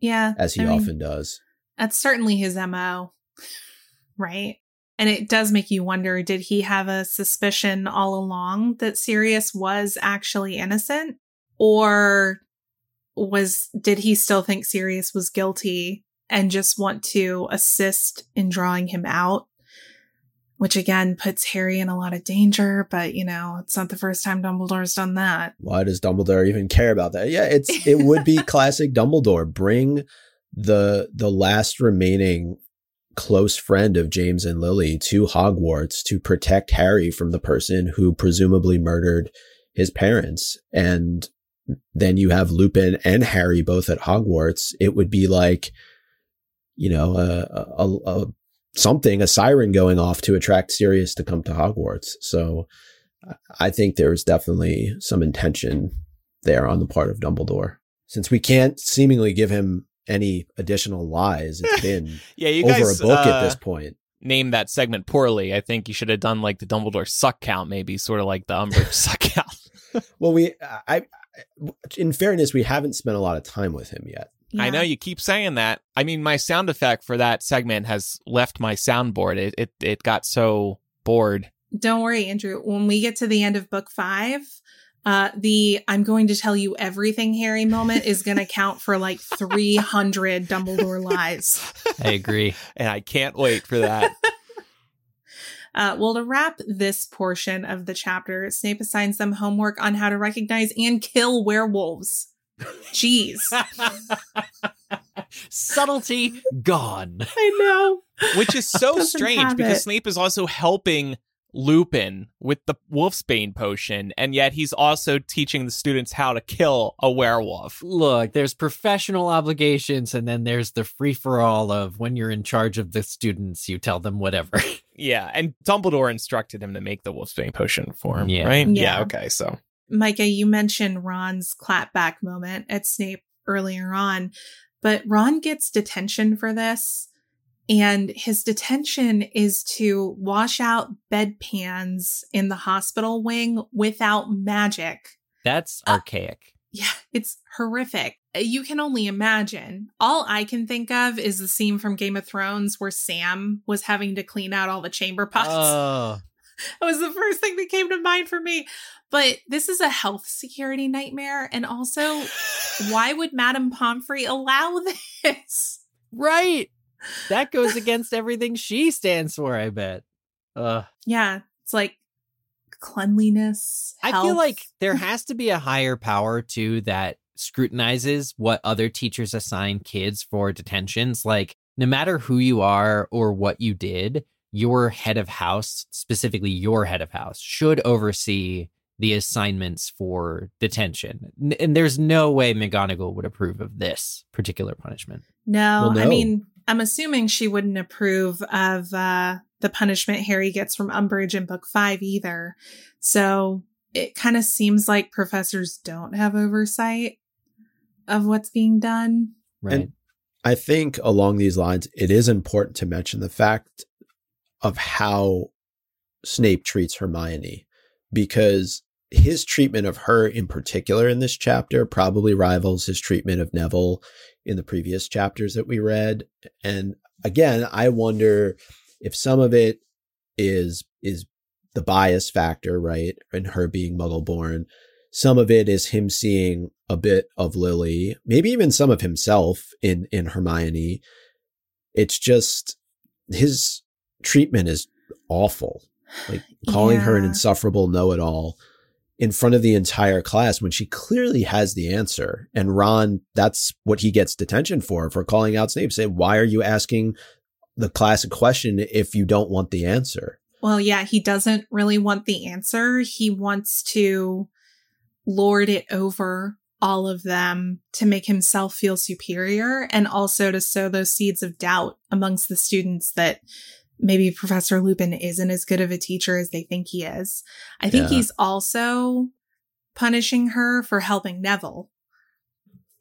Yeah. as he I mean, often does. That's certainly his MO, right? And it does make you wonder did he have a suspicion all along that Sirius was actually innocent? Or was did he still think Sirius was guilty and just want to assist in drawing him out? Which again puts Harry in a lot of danger, but you know, it's not the first time Dumbledore's done that. Why does Dumbledore even care about that? Yeah, it's it would be classic Dumbledore. Bring the the last remaining close friend of James and Lily to Hogwarts to protect Harry from the person who presumably murdered his parents. And then you have Lupin and Harry both at Hogwarts. It would be like, you know, a, a, a something, a siren going off to attract Sirius to come to Hogwarts. So I think there's definitely some intention there on the part of Dumbledore. Since we can't seemingly give him any additional lies, it's been Yeah, you over guys a book uh, at this point. Name that segment poorly. I think you should have done like the Dumbledore suck count, maybe sort of like the Umbridge suck count. Well, we, I, I, in fairness, we haven't spent a lot of time with him yet. I know you keep saying that. I mean, my sound effect for that segment has left my soundboard. It it it got so bored. Don't worry, Andrew. When we get to the end of book five, uh, the I'm going to tell you everything Harry moment is going to count for like 300 Dumbledore lies. I agree. and I can't wait for that. Uh, well, to wrap this portion of the chapter, Snape assigns them homework on how to recognize and kill werewolves. Jeez. Subtlety gone. I know. Which is so strange because it. Snape is also helping Lupin with the Wolfsbane potion, and yet he's also teaching the students how to kill a werewolf. Look, there's professional obligations, and then there's the free for all of when you're in charge of the students, you tell them whatever. Yeah, and Dumbledore instructed him to make the Wolfsbane potion for him, Yeah. right? Yeah. okay, so Micah, you mentioned Ron's clapback moment at Snape earlier on, but Ron gets detention for this. And his detention is to wash out bedpans in the hospital wing without magic. That's Uh, archaic. Yeah, it's horrific. You can only imagine. All I can think of is the scene from Game of Thrones where Sam was having to clean out all the chamber pots. Oh, That was the first thing that came to mind for me. But this is a health security nightmare. And also, why would Madame Pomfrey allow this? right. That goes against everything she stands for, I bet. Uh, Yeah, it's like cleanliness. I feel like there has to be a higher power too that scrutinizes what other teachers assign kids for detentions. Like, no matter who you are or what you did, your head of house, specifically your head of house, should oversee the assignments for detention. N- And there's no way McGonagall would approve of this particular punishment. No, Well, I mean, I'm assuming she wouldn't approve of uh, the punishment Harry gets from Umbridge in book five either. So it kind of seems like professors don't have oversight of what's being done. Right. And- I think along these lines, it is important to mention the fact of how Snape treats Hermione because his treatment of her in particular in this chapter probably rivals his treatment of Neville in the previous chapters that we read. And again, I wonder if some of it is is the bias factor, right? And her being muggle born. Some of it is him seeing a bit of Lily, maybe even some of himself in in Hermione. It's just his treatment is awful. Like calling her an insufferable know-it-all in front of the entire class when she clearly has the answer. And Ron, that's what he gets detention for for calling out Snape. Say, why are you asking the class a question if you don't want the answer? Well, yeah, he doesn't really want the answer. He wants to lord it over all of them to make himself feel superior and also to sow those seeds of doubt amongst the students that maybe Professor Lupin isn't as good of a teacher as they think he is. I think Yeah. he's also punishing her for helping Neville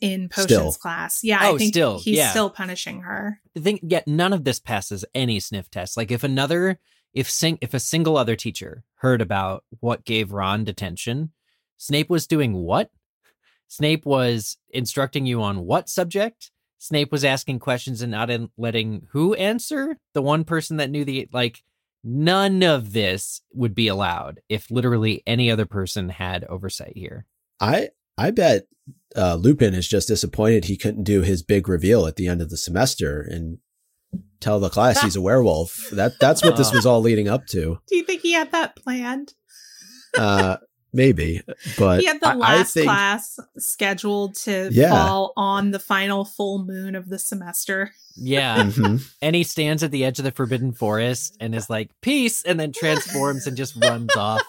in potions Still. class. Yeah, Oh, I think still, he's yeah. still punishing her. the thing yet none of this passes any sniff test like if another if sing if a single other teacher heard about what gave ron detention snape was doing what snape was instructing you on what subject snape was asking questions and not in letting who answer the one person that knew the like none of this would be allowed if literally any other person had oversight here I I bet uh, Lupin is just disappointed he couldn't do his big reveal at the end of the semester and tell the class he's a werewolf. That that's what this was all leading up to. Do you think he had that planned? Uh, maybe, but he had the I- I last think- class scheduled to Yeah. fall on the final full moon of the semester. yeah Mhm. and he stands at the edge of the forbidden forest and is like peace and then transforms and just runs off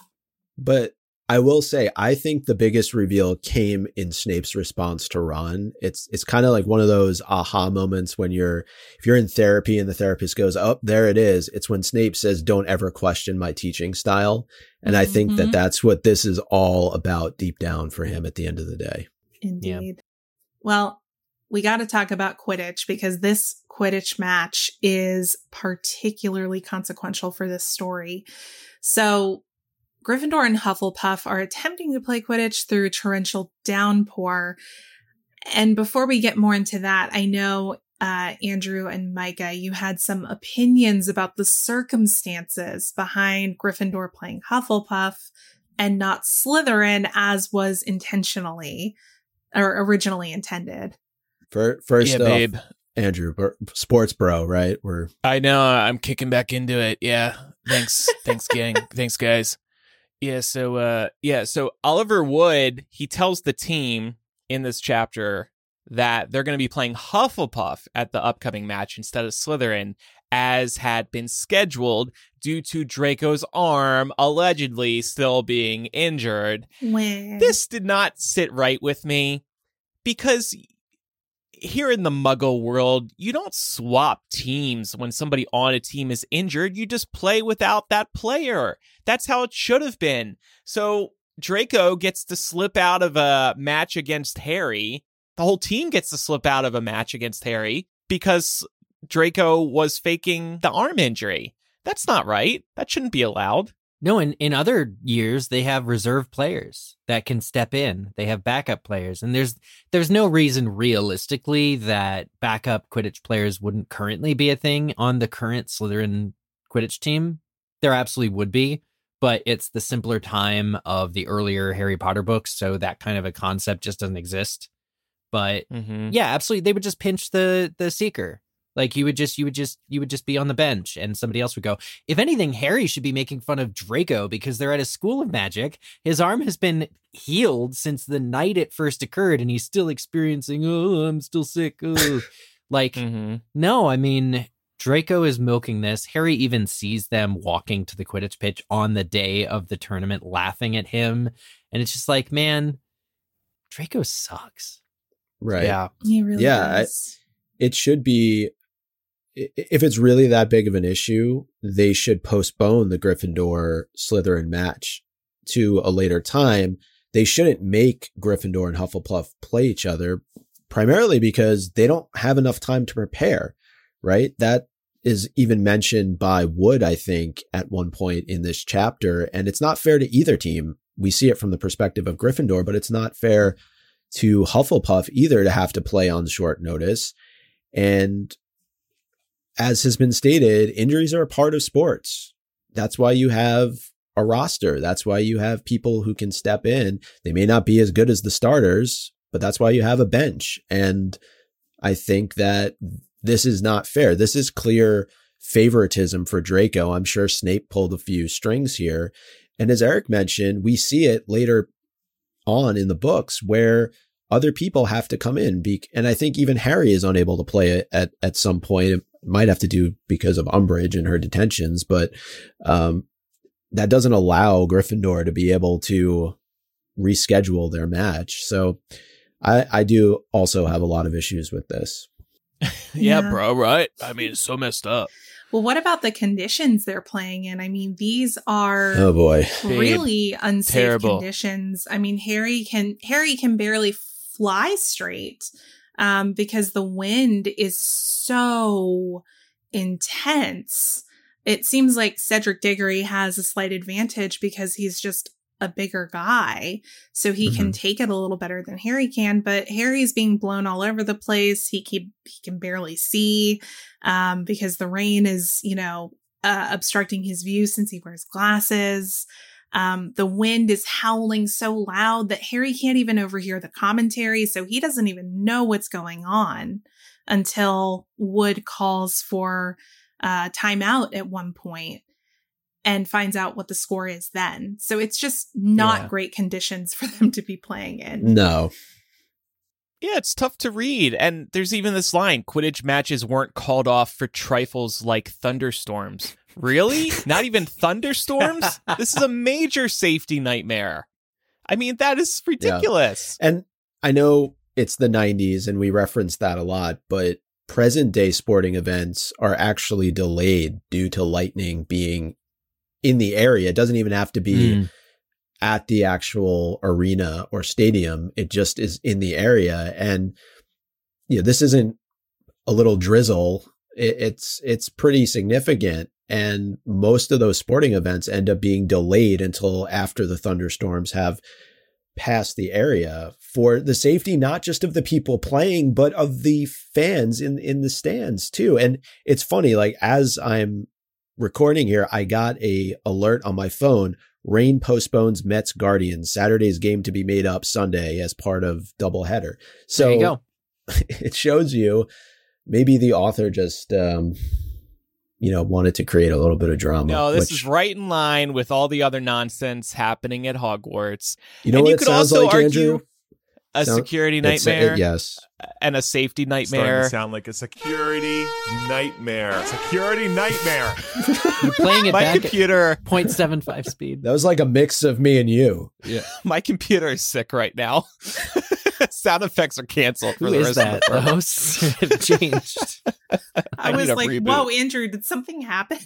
But I will say, I think the biggest reveal came in Snape's response to Ron. It's it's kind of like one of those aha moments when you're if you're in therapy and the therapist goes, "Oh, there it is." It's when Snape says, "Don't ever question my teaching style." And I think that Mhm. that's what this is all about deep down for him at the end of the day. Indeed. Well, we got to talk about Quidditch because this Quidditch match is particularly consequential for this story. So, Gryffindor and Hufflepuff are attempting to play Quidditch through torrential downpour. And before we get more into that, I know uh, Andrew and Micah, you had some opinions about the circumstances behind Gryffindor playing Hufflepuff and not Slytherin as was intentionally or originally intended. First yeah, off, babe. Andrew, sports bro, right? We're I know. I'm kicking back into it. Yeah. Thanks. Thanks, gang. Thanks, guys. Yeah. So, uh, yeah. So Oliver Wood, he tells the team in this chapter that they're going to be playing Hufflepuff at the upcoming match instead of Slytherin, as had been scheduled due to Draco's arm allegedly still being injured. When This did not sit right with me because here in the muggle world, you don't swap teams when somebody on a team is injured. You just play without that player. That's how it should have been. So Draco gets to slip out of a match against Harry. The whole team gets to slip out of a match against Harry because Draco was faking the arm injury. That's not right. That shouldn't be allowed. No, in, in other years they have reserve players that can step in. They have backup players. And there's there's no reason realistically that backup Quidditch players wouldn't currently be a thing on the current Slytherin Quidditch team. There absolutely would be, but it's the simpler time of the earlier Harry Potter books, so that kind of a concept just doesn't exist. But Mm-hmm. yeah, absolutely. They would just pinch the the seeker. Like you would just you would just you would just be on the bench and somebody else would go. If anything, Harry should be making fun of Draco because they're at a school of magic. His arm has been healed since the night it first occurred, and he's still experiencing, oh, I'm still sick. Oh. like, Mm-hmm. no, I mean, Draco is milking this. Harry even sees them walking to the Quidditch pitch on the day of the tournament, laughing at him. And it's just like, man, Draco sucks. Right. Yeah. He really Yeah, I- does. It should be i- if it's really that big of an issue, they should postpone the Gryffindor Slytherin match to a later time. They shouldn't make Gryffindor and Hufflepuff play each other primarily because they don't have enough time to prepare, right? That is even mentioned by Wood, I think, at one point in this chapter. And it's not fair to either team. We see it from the perspective of Gryffindor, but it's not fair to Hufflepuff either to have to play on short notice. And as has been stated, injuries are a part of sports. That's why you have a roster. That's why you have people who can step in. They may not be as good as the starters, but that's why you have a bench. And I think that this is not fair. This is clear favoritism for Draco. I'm sure Snape pulled a few strings here. And as Eric mentioned, we see it later on in the books where other people have to come in. And I think even Harry is unable to play at, at some point. It might have to do because of Umbridge and her detentions, but um, that doesn't allow Gryffindor to be able to reschedule their match. So I, I do also have a lot of issues with this. yeah, Yeah. bro, right? I mean, it's so messed up. Well, what about the conditions they're playing in? I mean, these are Oh boy. Babe, really unsafe terrible. conditions. I mean, Harry can Harry can barely fly straight um, because the wind is so intense. It seems like Cedric Diggory has a slight advantage because he's just a bigger guy, so he can take it a little better than Harry can. But Harry's being blown all over the place. He keep he can barely see um, because the rain is, you know, uh, obstructing his view since he wears glasses. Um, the wind is howling so loud that Harry can't even overhear the commentary, so he doesn't even know what's going on until Wood calls for uh, timeout at one point and finds out what the score is then. So it's just not Yeah. great conditions for them to be playing in. No. Yeah, it's tough to read. And there's even this line Quidditch matches weren't called off for trifles like thunderstorms. Really? Not even thunderstorms? This is a major safety nightmare. I mean, that is ridiculous. And I know it's the 90s and we reference that a lot, but present day sporting events are actually delayed due to lightning being in the area. It doesn't even have to be Mm. at the actual arena or stadium. It just is in the area. And yeah, this isn't a little drizzle. It, it's, it's pretty significant. And most of those sporting events end up being delayed until after the thunderstorms have passed the area for the safety, not just of the people playing, but of the fans in, in the stands too. And it's funny, like as I'm recording here, I got a alert on my phone. Rain postpones Mets Guardians Saturday's game to be made up Sunday as part of doubleheader. So there you go. it shows you maybe the author just um you know wanted to create a little bit of drama. No, this which, is right in line with all the other nonsense happening at Hogwarts. You know and what you it could sounds also like, argue Andrew? a Sound- security nightmare it- yes. and a safety nightmare. to sound like a security nightmare. Security nightmare. You're playing it My back at computer, 0.75 speed. That was like a mix of me and you. Yeah, my computer is sick right now. Sound effects are canceled for Who the is rest of that? the The hosts have changed. I, need was like, reboot. whoa, Andrew, did something happen?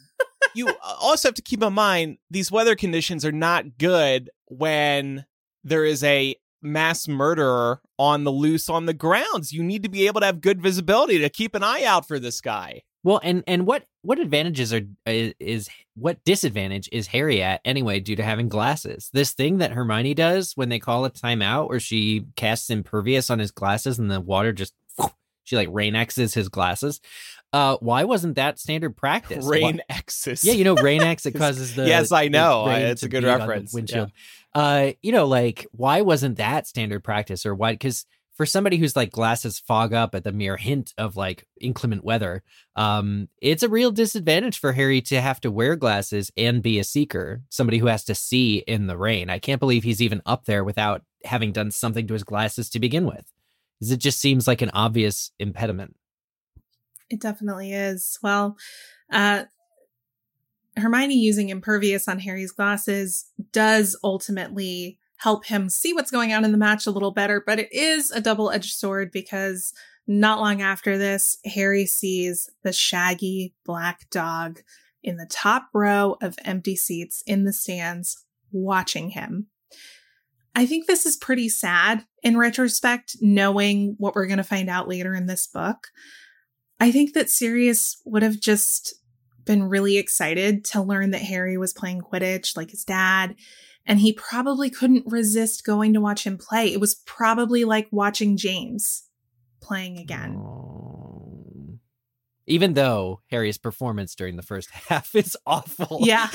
you also have to keep in mind these weather conditions are not good when there is a mass murderer on the loose on the grounds. You need to be able to have good visibility to keep an eye out for this guy. Well, and and what what advantages are is, is what disadvantage is Harry at anyway due to having glasses? This thing that Hermione does when they call a timeout, where she casts Impervius on his glasses and the water just she like rain X's his glasses. Uh, why wasn't that standard practice? Why- Rain X's. Yeah, you know, rain X. It causes the Yes, I know. I- it's a good beat on the reference. Windshield. Uh, you know, like why wasn't that standard practice, or why? Because for somebody who's like glasses fog up at the mere hint of like inclement weather, um, it's a real disadvantage for Harry to have to wear glasses and be a seeker, somebody who has to see in the rain. I can't believe he's even up there without having done something to his glasses to begin with. It just seems like an obvious impediment. It definitely is. Well, uh, Hermione using impervious on Harry's glasses does ultimately help him see what's going on in the match a little better, but it is a double edged sword because not long after this, Harry sees the shaggy black dog in the top row of empty seats in the stands watching him. I think this is pretty sad in retrospect, knowing what we're going to find out later in this book. I think that Sirius would have just been really excited to learn that Harry was playing Quidditch like his dad, and he probably couldn't resist going to watch him play. It was probably like watching James playing again. Oh. Even though Harry's performance during the first half is awful. Yeah.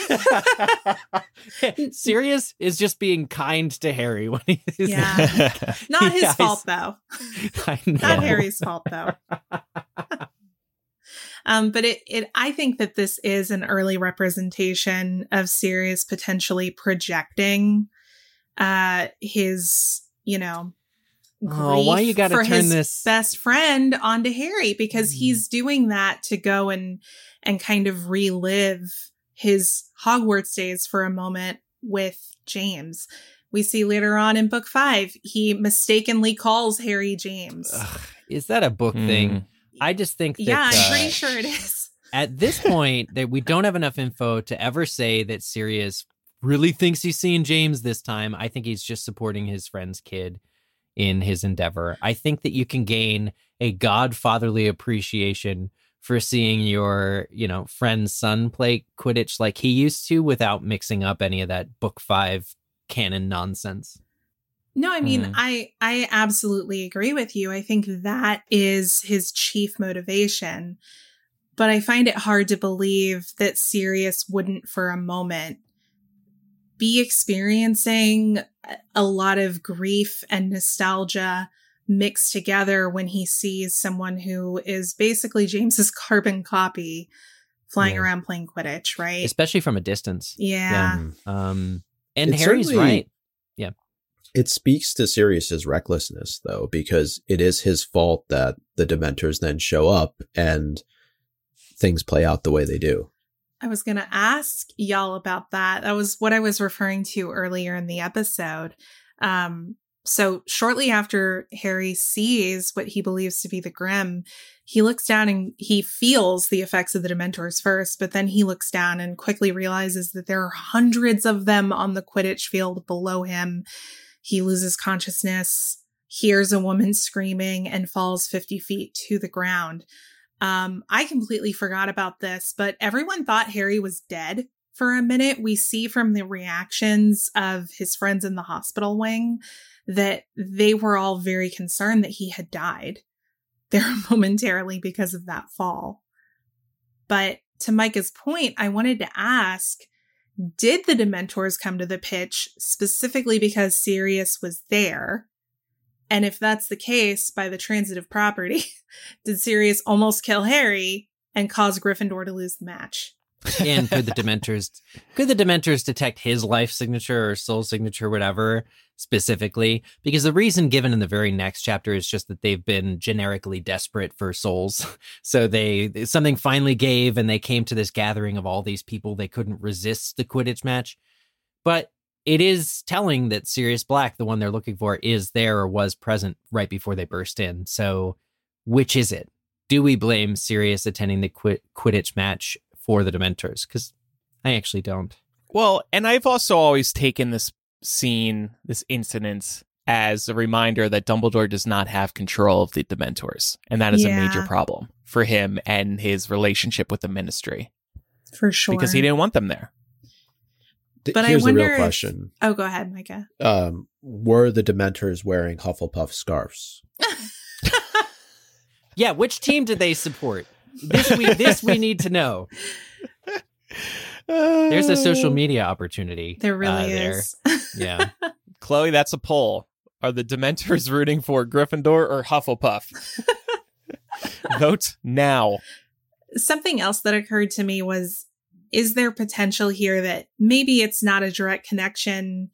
Sirius is just being kind to Harry when he is Yeah. Not his Yeah, fault though. I know. Not Harry's fault though. Um, but it, it, I think that this is an early representation of Sirius potentially projecting, uh, his, you know, Oh, why you gotta for turn his this- best friend onto Harry because Mm. he's doing that to go and and kind of relive his Hogwarts days for a moment with James. We see later on in book five, he mistakenly calls Harry James. Ugh, is that a book Hmm. thing? I just think that yeah, I'm uh, pretty sure it is. at this point that we don't have enough info to ever say that Sirius really thinks he's seeing James this time. I think he's just supporting his friend's kid in his endeavor. I think that you can gain a godfatherly appreciation for seeing your, you know, friend's son play Quidditch like he used to without mixing up any of that book 5 canon nonsense. No, I mean, Mm. I I absolutely agree with you. I think that is his chief motivation. But I find it hard to believe that Sirius wouldn't for a moment be experiencing a- a lot of grief and nostalgia mixed together when he sees someone who is basically James's carbon copy flying Yeah. around playing Quidditch, right? Especially from a distance. yeah. Mm. Um and It Harry's certainly- right. It speaks to Sirius's recklessness, though, because it is his fault that the Dementors then show up and things play out the way they do. I was going to ask y'all about that. That was what I was referring to earlier in the episode. Um, so shortly after Harry sees what he believes to be the Grim, he looks down and he feels the effects of the Dementors first, but then he looks down and quickly realizes that there are hundreds of them on the Quidditch field below him. He loses consciousness, hears a woman screaming, and falls 50 feet to the ground. Um, I completely forgot about this, but everyone thought Harry was dead for a minute. We see from the reactions of his friends in the hospital wing that they were all very concerned that he had died there momentarily because of that fall. But to Micah's point, I wanted to ask did the Dementors come to the pitch specifically because Sirius was there? And if that's the case, by the transitive property, did Sirius almost kill Harry and cause Gryffindor to lose the match? and could the dementors could the dementors detect his life signature or soul signature whatever specifically because the reason given in the very next chapter is just that they've been generically desperate for souls so they something finally gave and they came to this gathering of all these people they couldn't resist the quidditch match but it is telling that Sirius Black, the one they're looking for, is there or was present right before they burst in. So, which is it? Do we blame Sirius attending the Quid- Quidditch match for the Dementors? Because I actually don't. Well, and I've also always taken this scene, this incident, as a reminder that Dumbledore does not have control of the Dementors. And that is a major problem for him and his relationship with the ministry For sure. because he didn't want them there. Th- But I Here's the wonder real if- question. Oh, go ahead, Micah. Um, were the Dementors wearing Hufflepuff scarves? Yeah, which team did they support? This we this we need to know. There's a social media opportunity. There uh, really there. is. Yeah. Chloe, that's a poll. Are the Dementors rooting for Gryffindor or Hufflepuff? Vote now. Something else that occurred to me was is there potential here that maybe it's not a direct connection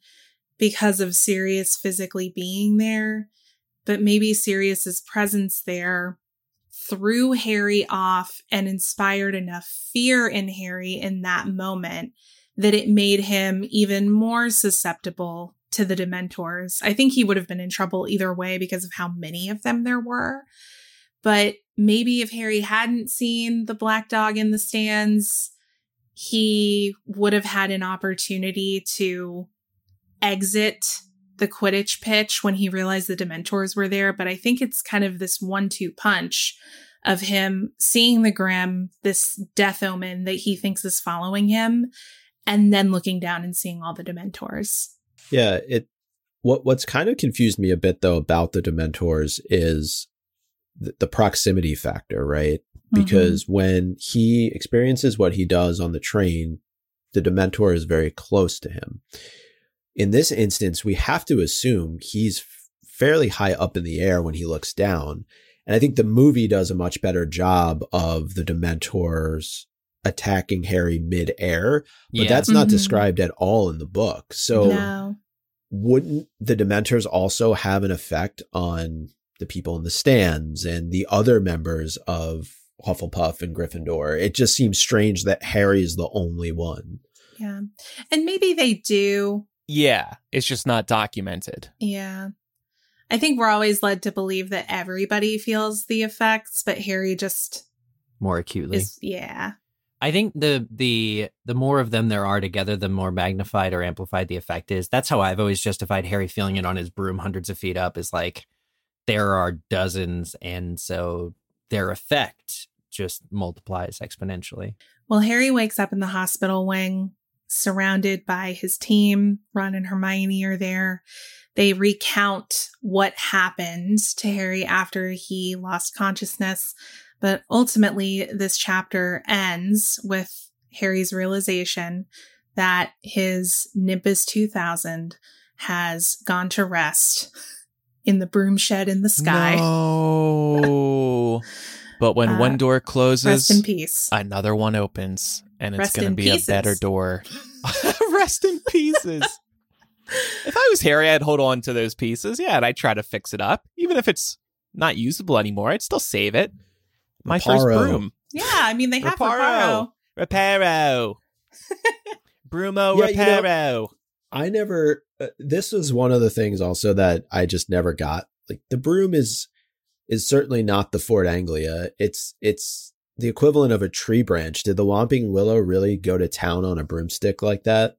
because of Sirius physically being there, but maybe Sirius's presence there threw Harry off and inspired enough fear in Harry in that moment that it made him even more susceptible to the Dementors. I think he would have been in trouble either way because of how many of them there were. But maybe if Harry hadn't seen the black dog in the stands, he would have had an opportunity to exit the Quidditch pitch when he realized the Dementors were there. But I think it's kind of this one two punch of him seeing the Grim, this death omen that he thinks is following him, and then looking down and seeing all the Dementors. Yeah, it what what's kind of confused me a bit though about the Dementors is the, the proximity factor, right? Because mm-hmm. when he experiences what he does on the train, the Dementor is very close to him. In this instance, we have to assume he's fairly high up in the air when he looks down. And I think the movie does a much better job of the Dementors attacking Harry mid-air, but yeah. that's not mm-hmm. described at all in the book. So no. wouldn't the Dementors also have an effect on the people in the stands and the other members of Hufflepuff and Gryffindor? It just seems strange that Harry is the only one. Yeah. And maybe they do. Yeah, it's just not documented. Yeah. I think we're always led to believe that everybody feels the effects, but Harry just more acutely. Is, yeah. I think the the the more of them there are together, the more magnified or amplified the effect is. That's how I've always justified Harry feeling it on his broom hundreds of feet up. Is like there are dozens, and so their effect just multiplies exponentially. Well, Harry wakes up in the hospital wing, surrounded by his team. Ron and Hermione are there. They recount what happened to Harry after he lost consciousness but ultimately, this chapter ends with Harry's realization that his Nimbus 2000 has gone to rest in the broom shed in the sky. No. but when uh, one door closes, rest in peace. another one opens, and it's going to be pieces. a better door. rest in pieces. if I was Harry, I'd hold on to those pieces. Yeah, and I'd try to fix it up. Even if it's not usable anymore, I'd still save it my first broom. Yeah, I mean they have Reparo. Reparo. Brumo yeah, Reparo. You know, I never. Uh, this was one of the things also that I just never got. Like the broom is is certainly not the Ford Anglia. It's it's the equivalent of a tree branch. Did the Whomping Willow really go to town on a broomstick like that?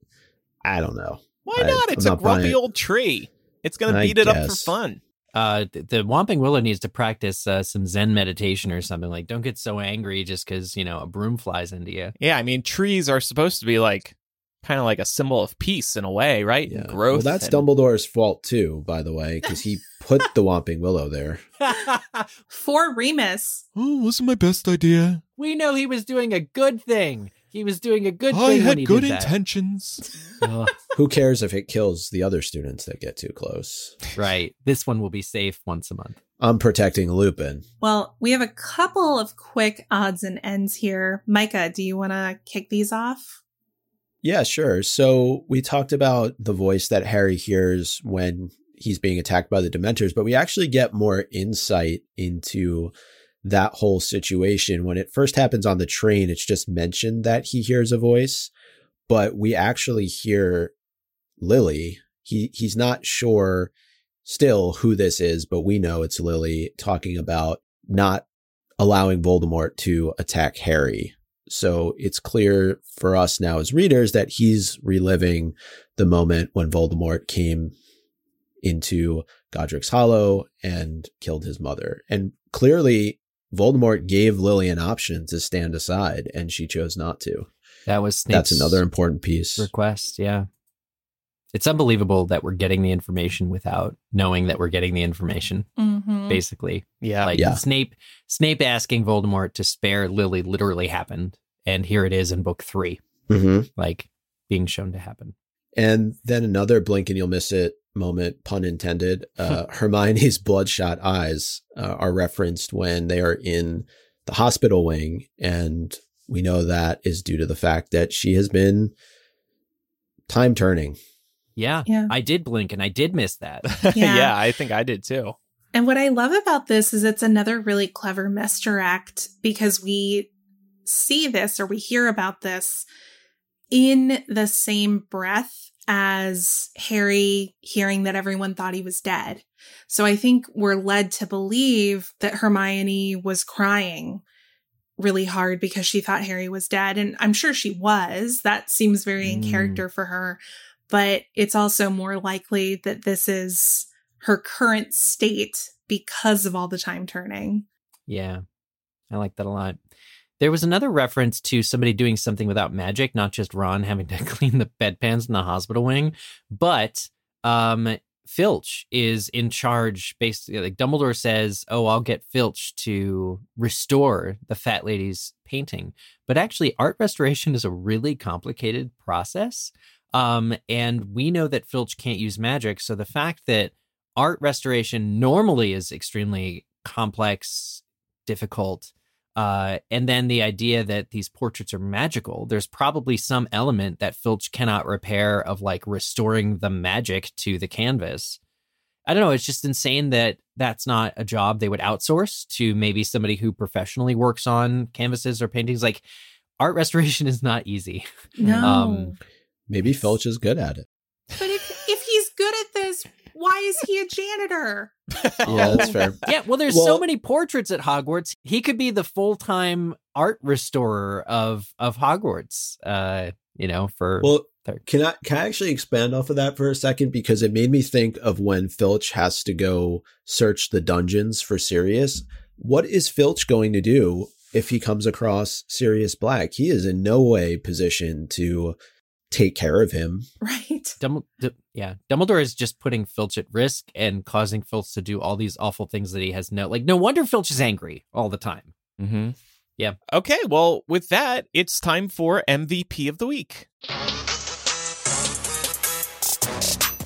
I don't know. Why not? I, it's I'm a not grumpy old tree. It's gonna beat it up for fun uh the Whomping Willow needs to practice uh, some Zen meditation or something. Like, don't get so angry just because you know a broom flies into you. Yeah, I mean, trees are supposed to be like kind of like a symbol of peace in a way, right? Yeah. Growth. Well, that's and... Dumbledore's fault too, by the way, because he put the Whomping Willow there for Remus. Oh, wasn't my best idea. We know he was doing a good thing. He was doing a good I thing. I had good intentions. Who cares if it kills the other students that get too close? Right. This one will be safe once a month. I'm protecting Lupin. Well, we have a couple of quick odds and ends here. Micah, do you want to kick these off? Yeah, sure. So we talked about the voice that Harry hears when he's being attacked by the Dementors, but we actually get more insight into that whole situation. When it first happens on the train, it's just mentioned that he hears a voice, but we actually hear Lily. He he's not sure still who this is, but we know it's Lily talking about not allowing Voldemort to attack Harry. So it's clear for us now as readers that he's reliving the moment when Voldemort came into Godric's Hollow and killed his mother. And clearly Voldemort gave Lily an option to stand aside, and she chose not to. That was Snape's that's another important piece. Request, yeah. It's unbelievable that we're getting the information without knowing that we're getting the information. Mm-hmm. Basically, yeah. Like yeah. Snape, Snape asking Voldemort to spare Lily literally happened, and here it is in book 3 mm-hmm. like being shown to happen. And then another blink and you'll miss it moment, pun intended. Uh, Hermione's bloodshot eyes uh, are referenced when they are in the hospital wing. And we know that is due to the fact that she has been time turning. Yeah, yeah. I did blink and I did miss that. Yeah. yeah, I think I did too. And what I love about this is it's another really clever misdirect because we see this or we hear about this in the same breath as Harry hearing that everyone thought he was dead. So I think we're led to believe that Hermione was crying really hard because she thought Harry was dead. And I'm sure she was. That seems very in Mm. character for her. But it's also more likely that this is her current state because of all the time turning. Yeah, I like that a lot. There was another reference to somebody doing something without magic, not just Ron having to clean the bedpans in the hospital wing, but um, Filch is in charge. Basically, like Dumbledore says, "Oh, I'll get Filch to restore the fat lady's painting." But actually, art restoration is a really complicated process, um, and we know that Filch can't use magic. So the fact that art restoration normally is extremely complex, difficult. Uh, and then the idea that these portraits are magical, there's probably some element that Filch cannot repair of like restoring the magic to the canvas. I don't know. It's just insane that that's not a job they would outsource to maybe somebody who professionally works on canvases or paintings. Like art restoration is not easy. No. Um, Maybe Filch is good at it. but if, if he's good at this, why is he a janitor? Yeah, that's fair. Yeah, well, there's so many portraits at Hogwarts. He could be the full time art restorer of of Hogwarts. Uh, you know, for Well, Third. can I can I actually expand off of that for a second because it made me think of when Filch has to go search the dungeons for Sirius. What is Filch going to do if he comes across Sirius Black? He is in no way positioned to take care of him. Right. Dumbledore, D- yeah, Dumbledore is just putting Filch at risk and causing Filch to do all these awful things that he has no like. No wonder Filch is angry all the time. Mm-hmm. Yeah. Okay, well, with that, it's time for MVP of the week. I'm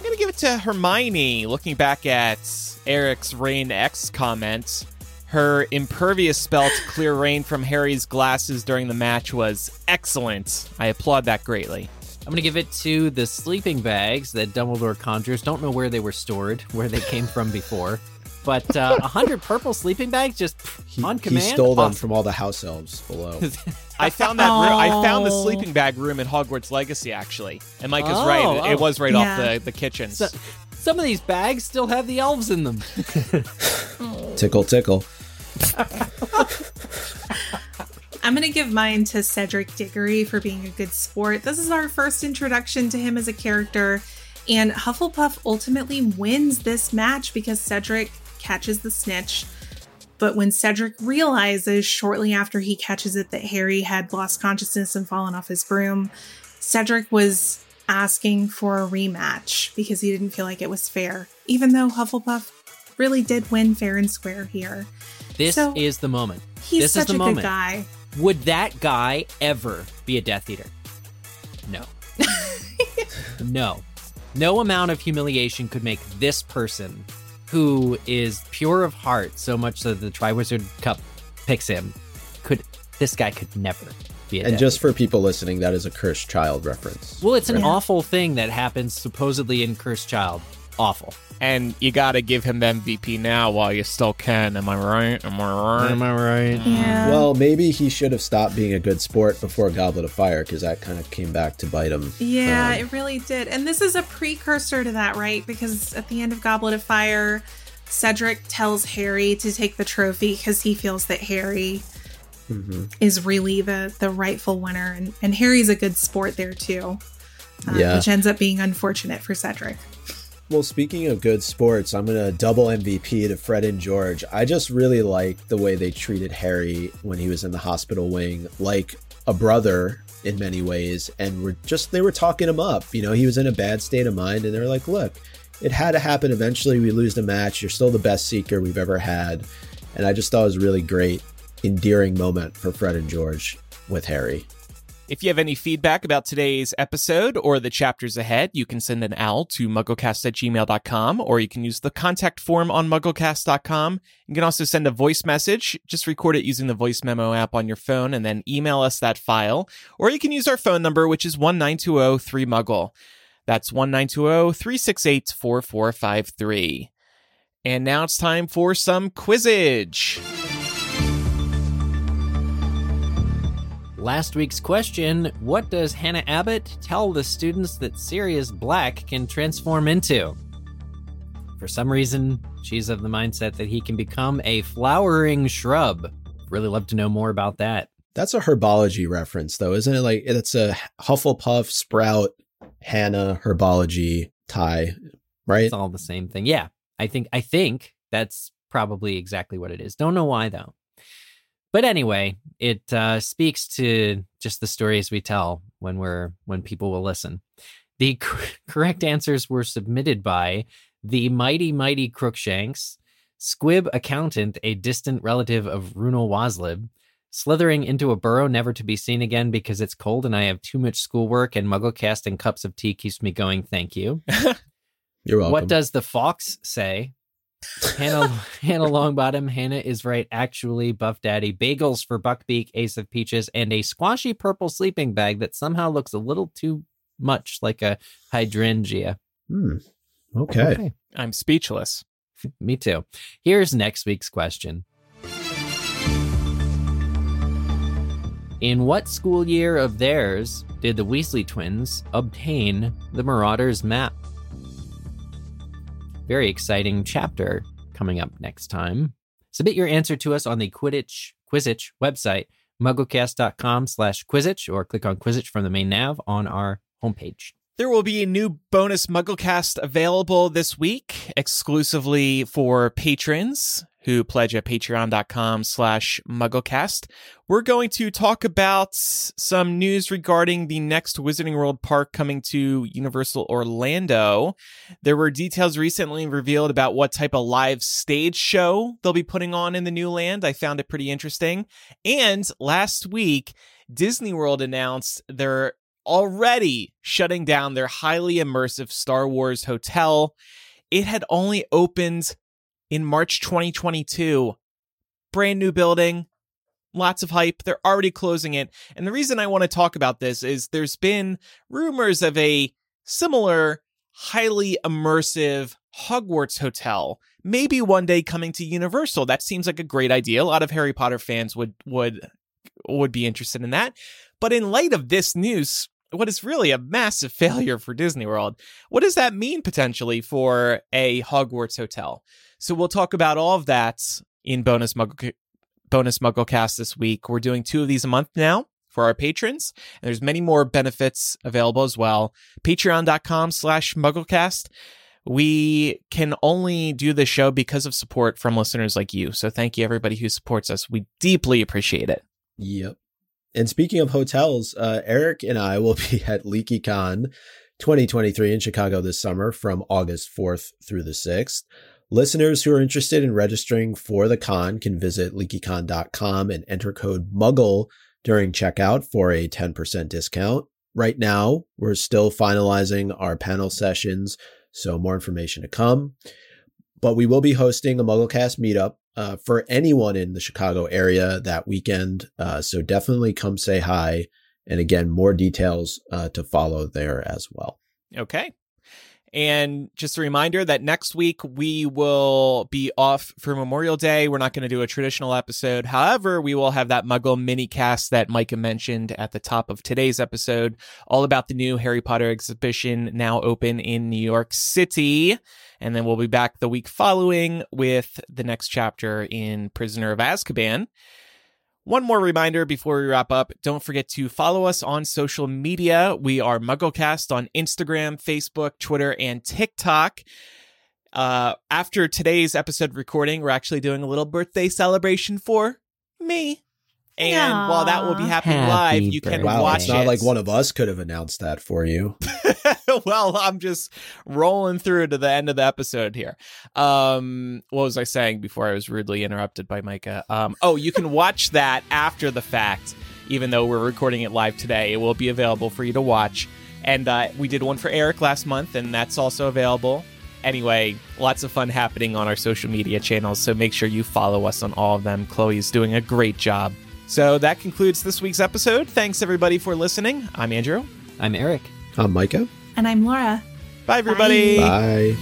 going to give it to Hermione. Looking back at Eric's Rain X comment, her Impervius spell to clear rain from Harry's glasses during the match was excellent. I applaud that greatly. I'm gonna give it to the sleeping bags that Dumbledore conjures. Don't know where they were stored, where they came from before, but uh, a hundred purple sleeping bags just He, on he stole them Awesome. from all the house elves below. I found that room, I found the sleeping bag room in Hogwarts Legacy actually. And Mike is Oh, right. It, it oh. was right Yeah. off the the kitchens. So- some of these bags still have the elves in them. tickle, tickle. I'm going to give mine to Cedric Diggory for being a good sport. This is our first introduction to him as a character, and Hufflepuff ultimately wins this match because Cedric catches the snitch. But when Cedric realizes shortly after he catches it that Harry had lost consciousness and fallen off his broom, Cedric was asking for a rematch because he didn't feel like it was fair, even though Hufflepuff really did win fair and square here. This So- is the moment. He's This is such the a moment. good guy. Would that guy ever be a Death Eater? No. no. No amount of humiliation could make this person, who is pure of heart, so much that the Triwizard Cup picks him, could this guy could never be a And Death just Eater. for people listening, that is a cursed child reference. well, it's an Yeah. awful thing that happens supposedly in Cursed Child. Awful. and you got to give him the MVP now while you still can. Am I right? Am I right? Am I right? Yeah. Well, maybe he should have stopped being a good sport before Goblet of Fire because that kind of came back to bite him. Yeah, Um, it really did. And this is a precursor to that, right? Because at the end of Goblet of Fire, Cedric tells Harry to take the trophy because he feels that Harry mhm. is really the the rightful winner, and and Harry's a good sport there too. uh, Yeah. which ends up being unfortunate for Cedric. Well, speaking of good sports, I'm going to double MVP to Fred and George. I just really like the way they treated Harry when he was in the hospital wing, like a brother in many ways. And we're just, they were talking him up. You know, he was in a bad state of mind, and they're like, look, it had to happen eventually. We lose the match. You're still the best seeker we've ever had. And I just thought it was a really great, endearing moment for Fred and George with Harry. If you have any feedback about today's episode or the chapters ahead, you can send an owl to mugglecast at gmail.com or you can use the contact form on mugglecast.com. You can also send a voice message. Just record it using the voice memo app on your phone and then email us that file. Or you can use our phone number, which is 1-920-3-MUGGLE. That's 1-920-368-4453. And now it's time for some quizzage. Last week's question What does Hannah Abbott tell the students that Sirius Black can transform into? For some reason, she's of the mindset that he can become a flowering shrub. Really love to know more about that. That's a herbology reference, though, isn't it? Like it's a Hufflepuff, Sprout, Hannah herbology tie, right? It's all the same thing. Yeah, I think I think that's probably exactly what it is. Don't know why though. But anyway, it uh, speaks to just the stories we tell when we're when people will listen. The cor- correct answers were submitted by the mighty mighty Crookshanks, Squib accountant, a distant relative of Runel Waslib, slithering into a burrow never to be seen again because it's cold and I have too much schoolwork and mugglecast and cups of tea keeps me going. Thank you. You're welcome. What does the fox say? Hannah Hannah Longbottom. Hannah is right. Actually, Buff Daddy bagels for Buckbeak, Ace of Peaches, and a squashy purple sleeping bag that somehow looks a little too much like a hydrangea. Hmm. Okay. I'm speechless. Me too. Here's next week's question. In what school year of theirs did the Weasley twins obtain the Marauders map? Very exciting chapter coming up next time. Submit your answer to us on the Quidditch Quizzitch website, mugglecast.com slash Quizzitch, or click on Quizzitch from the main nav on our homepage. There will be a new bonus MuggleCast available this week exclusively for patrons who pledge at patreon.com slash mugglecast. We're going to talk about some news regarding the next Wizarding World park coming to Universal Orlando. There were details recently revealed about what type of live stage show they'll be putting on in the new land. I found it pretty interesting. And last week, Disney World announced their already shutting down their highly immersive Star Wars hotel. It had only opened in March 2022. Brand new building, lots of hype. They're already closing it. And the reason I want to talk about this is there's been rumors of a similar, highly immersive Hogwarts hotel. Maybe one day coming to Universal. That seems like a great idea. A lot of Harry Potter fans would would would be interested in that. But in light of this news, what is really a massive failure for Disney World, what does that mean potentially for a Hogwarts hotel? So we'll talk about all of that in bonus Muggle bonus MuggleCast this week. We're doing two of these a month now for our patrons. And there's many more benefits available as well. Patreon.com slash MuggleCast. We can only do this show because of support from listeners like you. So thank you everybody who supports us. We deeply appreciate it. Yep. And speaking of hotels, uh, Eric and I will be at LeakyCon 2023 in Chicago this summer from August 4th through the 6th. Listeners who are interested in registering for the con can visit leakycon.com and enter code MUGGLE during checkout for a 10% discount. Right now, we're still finalizing our panel sessions, so more information to come. But we will be hosting a MuggleCast meetup uh, for anyone in the Chicago area that weekend. Uh, so definitely come say hi. And again, more details uh, to follow there as well. Okay. And just a reminder that next week we will be off for Memorial Day. We're not going to do a traditional episode. However, we will have that Muggle mini cast that Micah mentioned at the top of today's episode, all about the new Harry Potter exhibition now open in New York City. And then we'll be back the week following with the next chapter in Prisoner of Azkaban. One more reminder before we wrap up don't forget to follow us on social media. We are MuggleCast on Instagram, Facebook, Twitter, and TikTok. Uh, after today's episode recording, we're actually doing a little birthday celebration for me. And Aw. while that will be happening Happy live, you can. Wow, watch it's not it. like one of us could have announced that for you. well, I'm just rolling through to the end of the episode here. Um, what was I saying before I was rudely interrupted by Micah? Um, oh, you can watch that after the fact, even though we're recording it live today. It will be available for you to watch. And uh, we did one for Eric last month, and that's also available. Anyway, lots of fun happening on our social media channels, so make sure you follow us on all of them. Chloe's doing a great job. So that concludes this week's episode. Thanks everybody for listening. I'm Andrew. I'm Eric. I'm Micah. And I'm Laura. Bye everybody. Bye.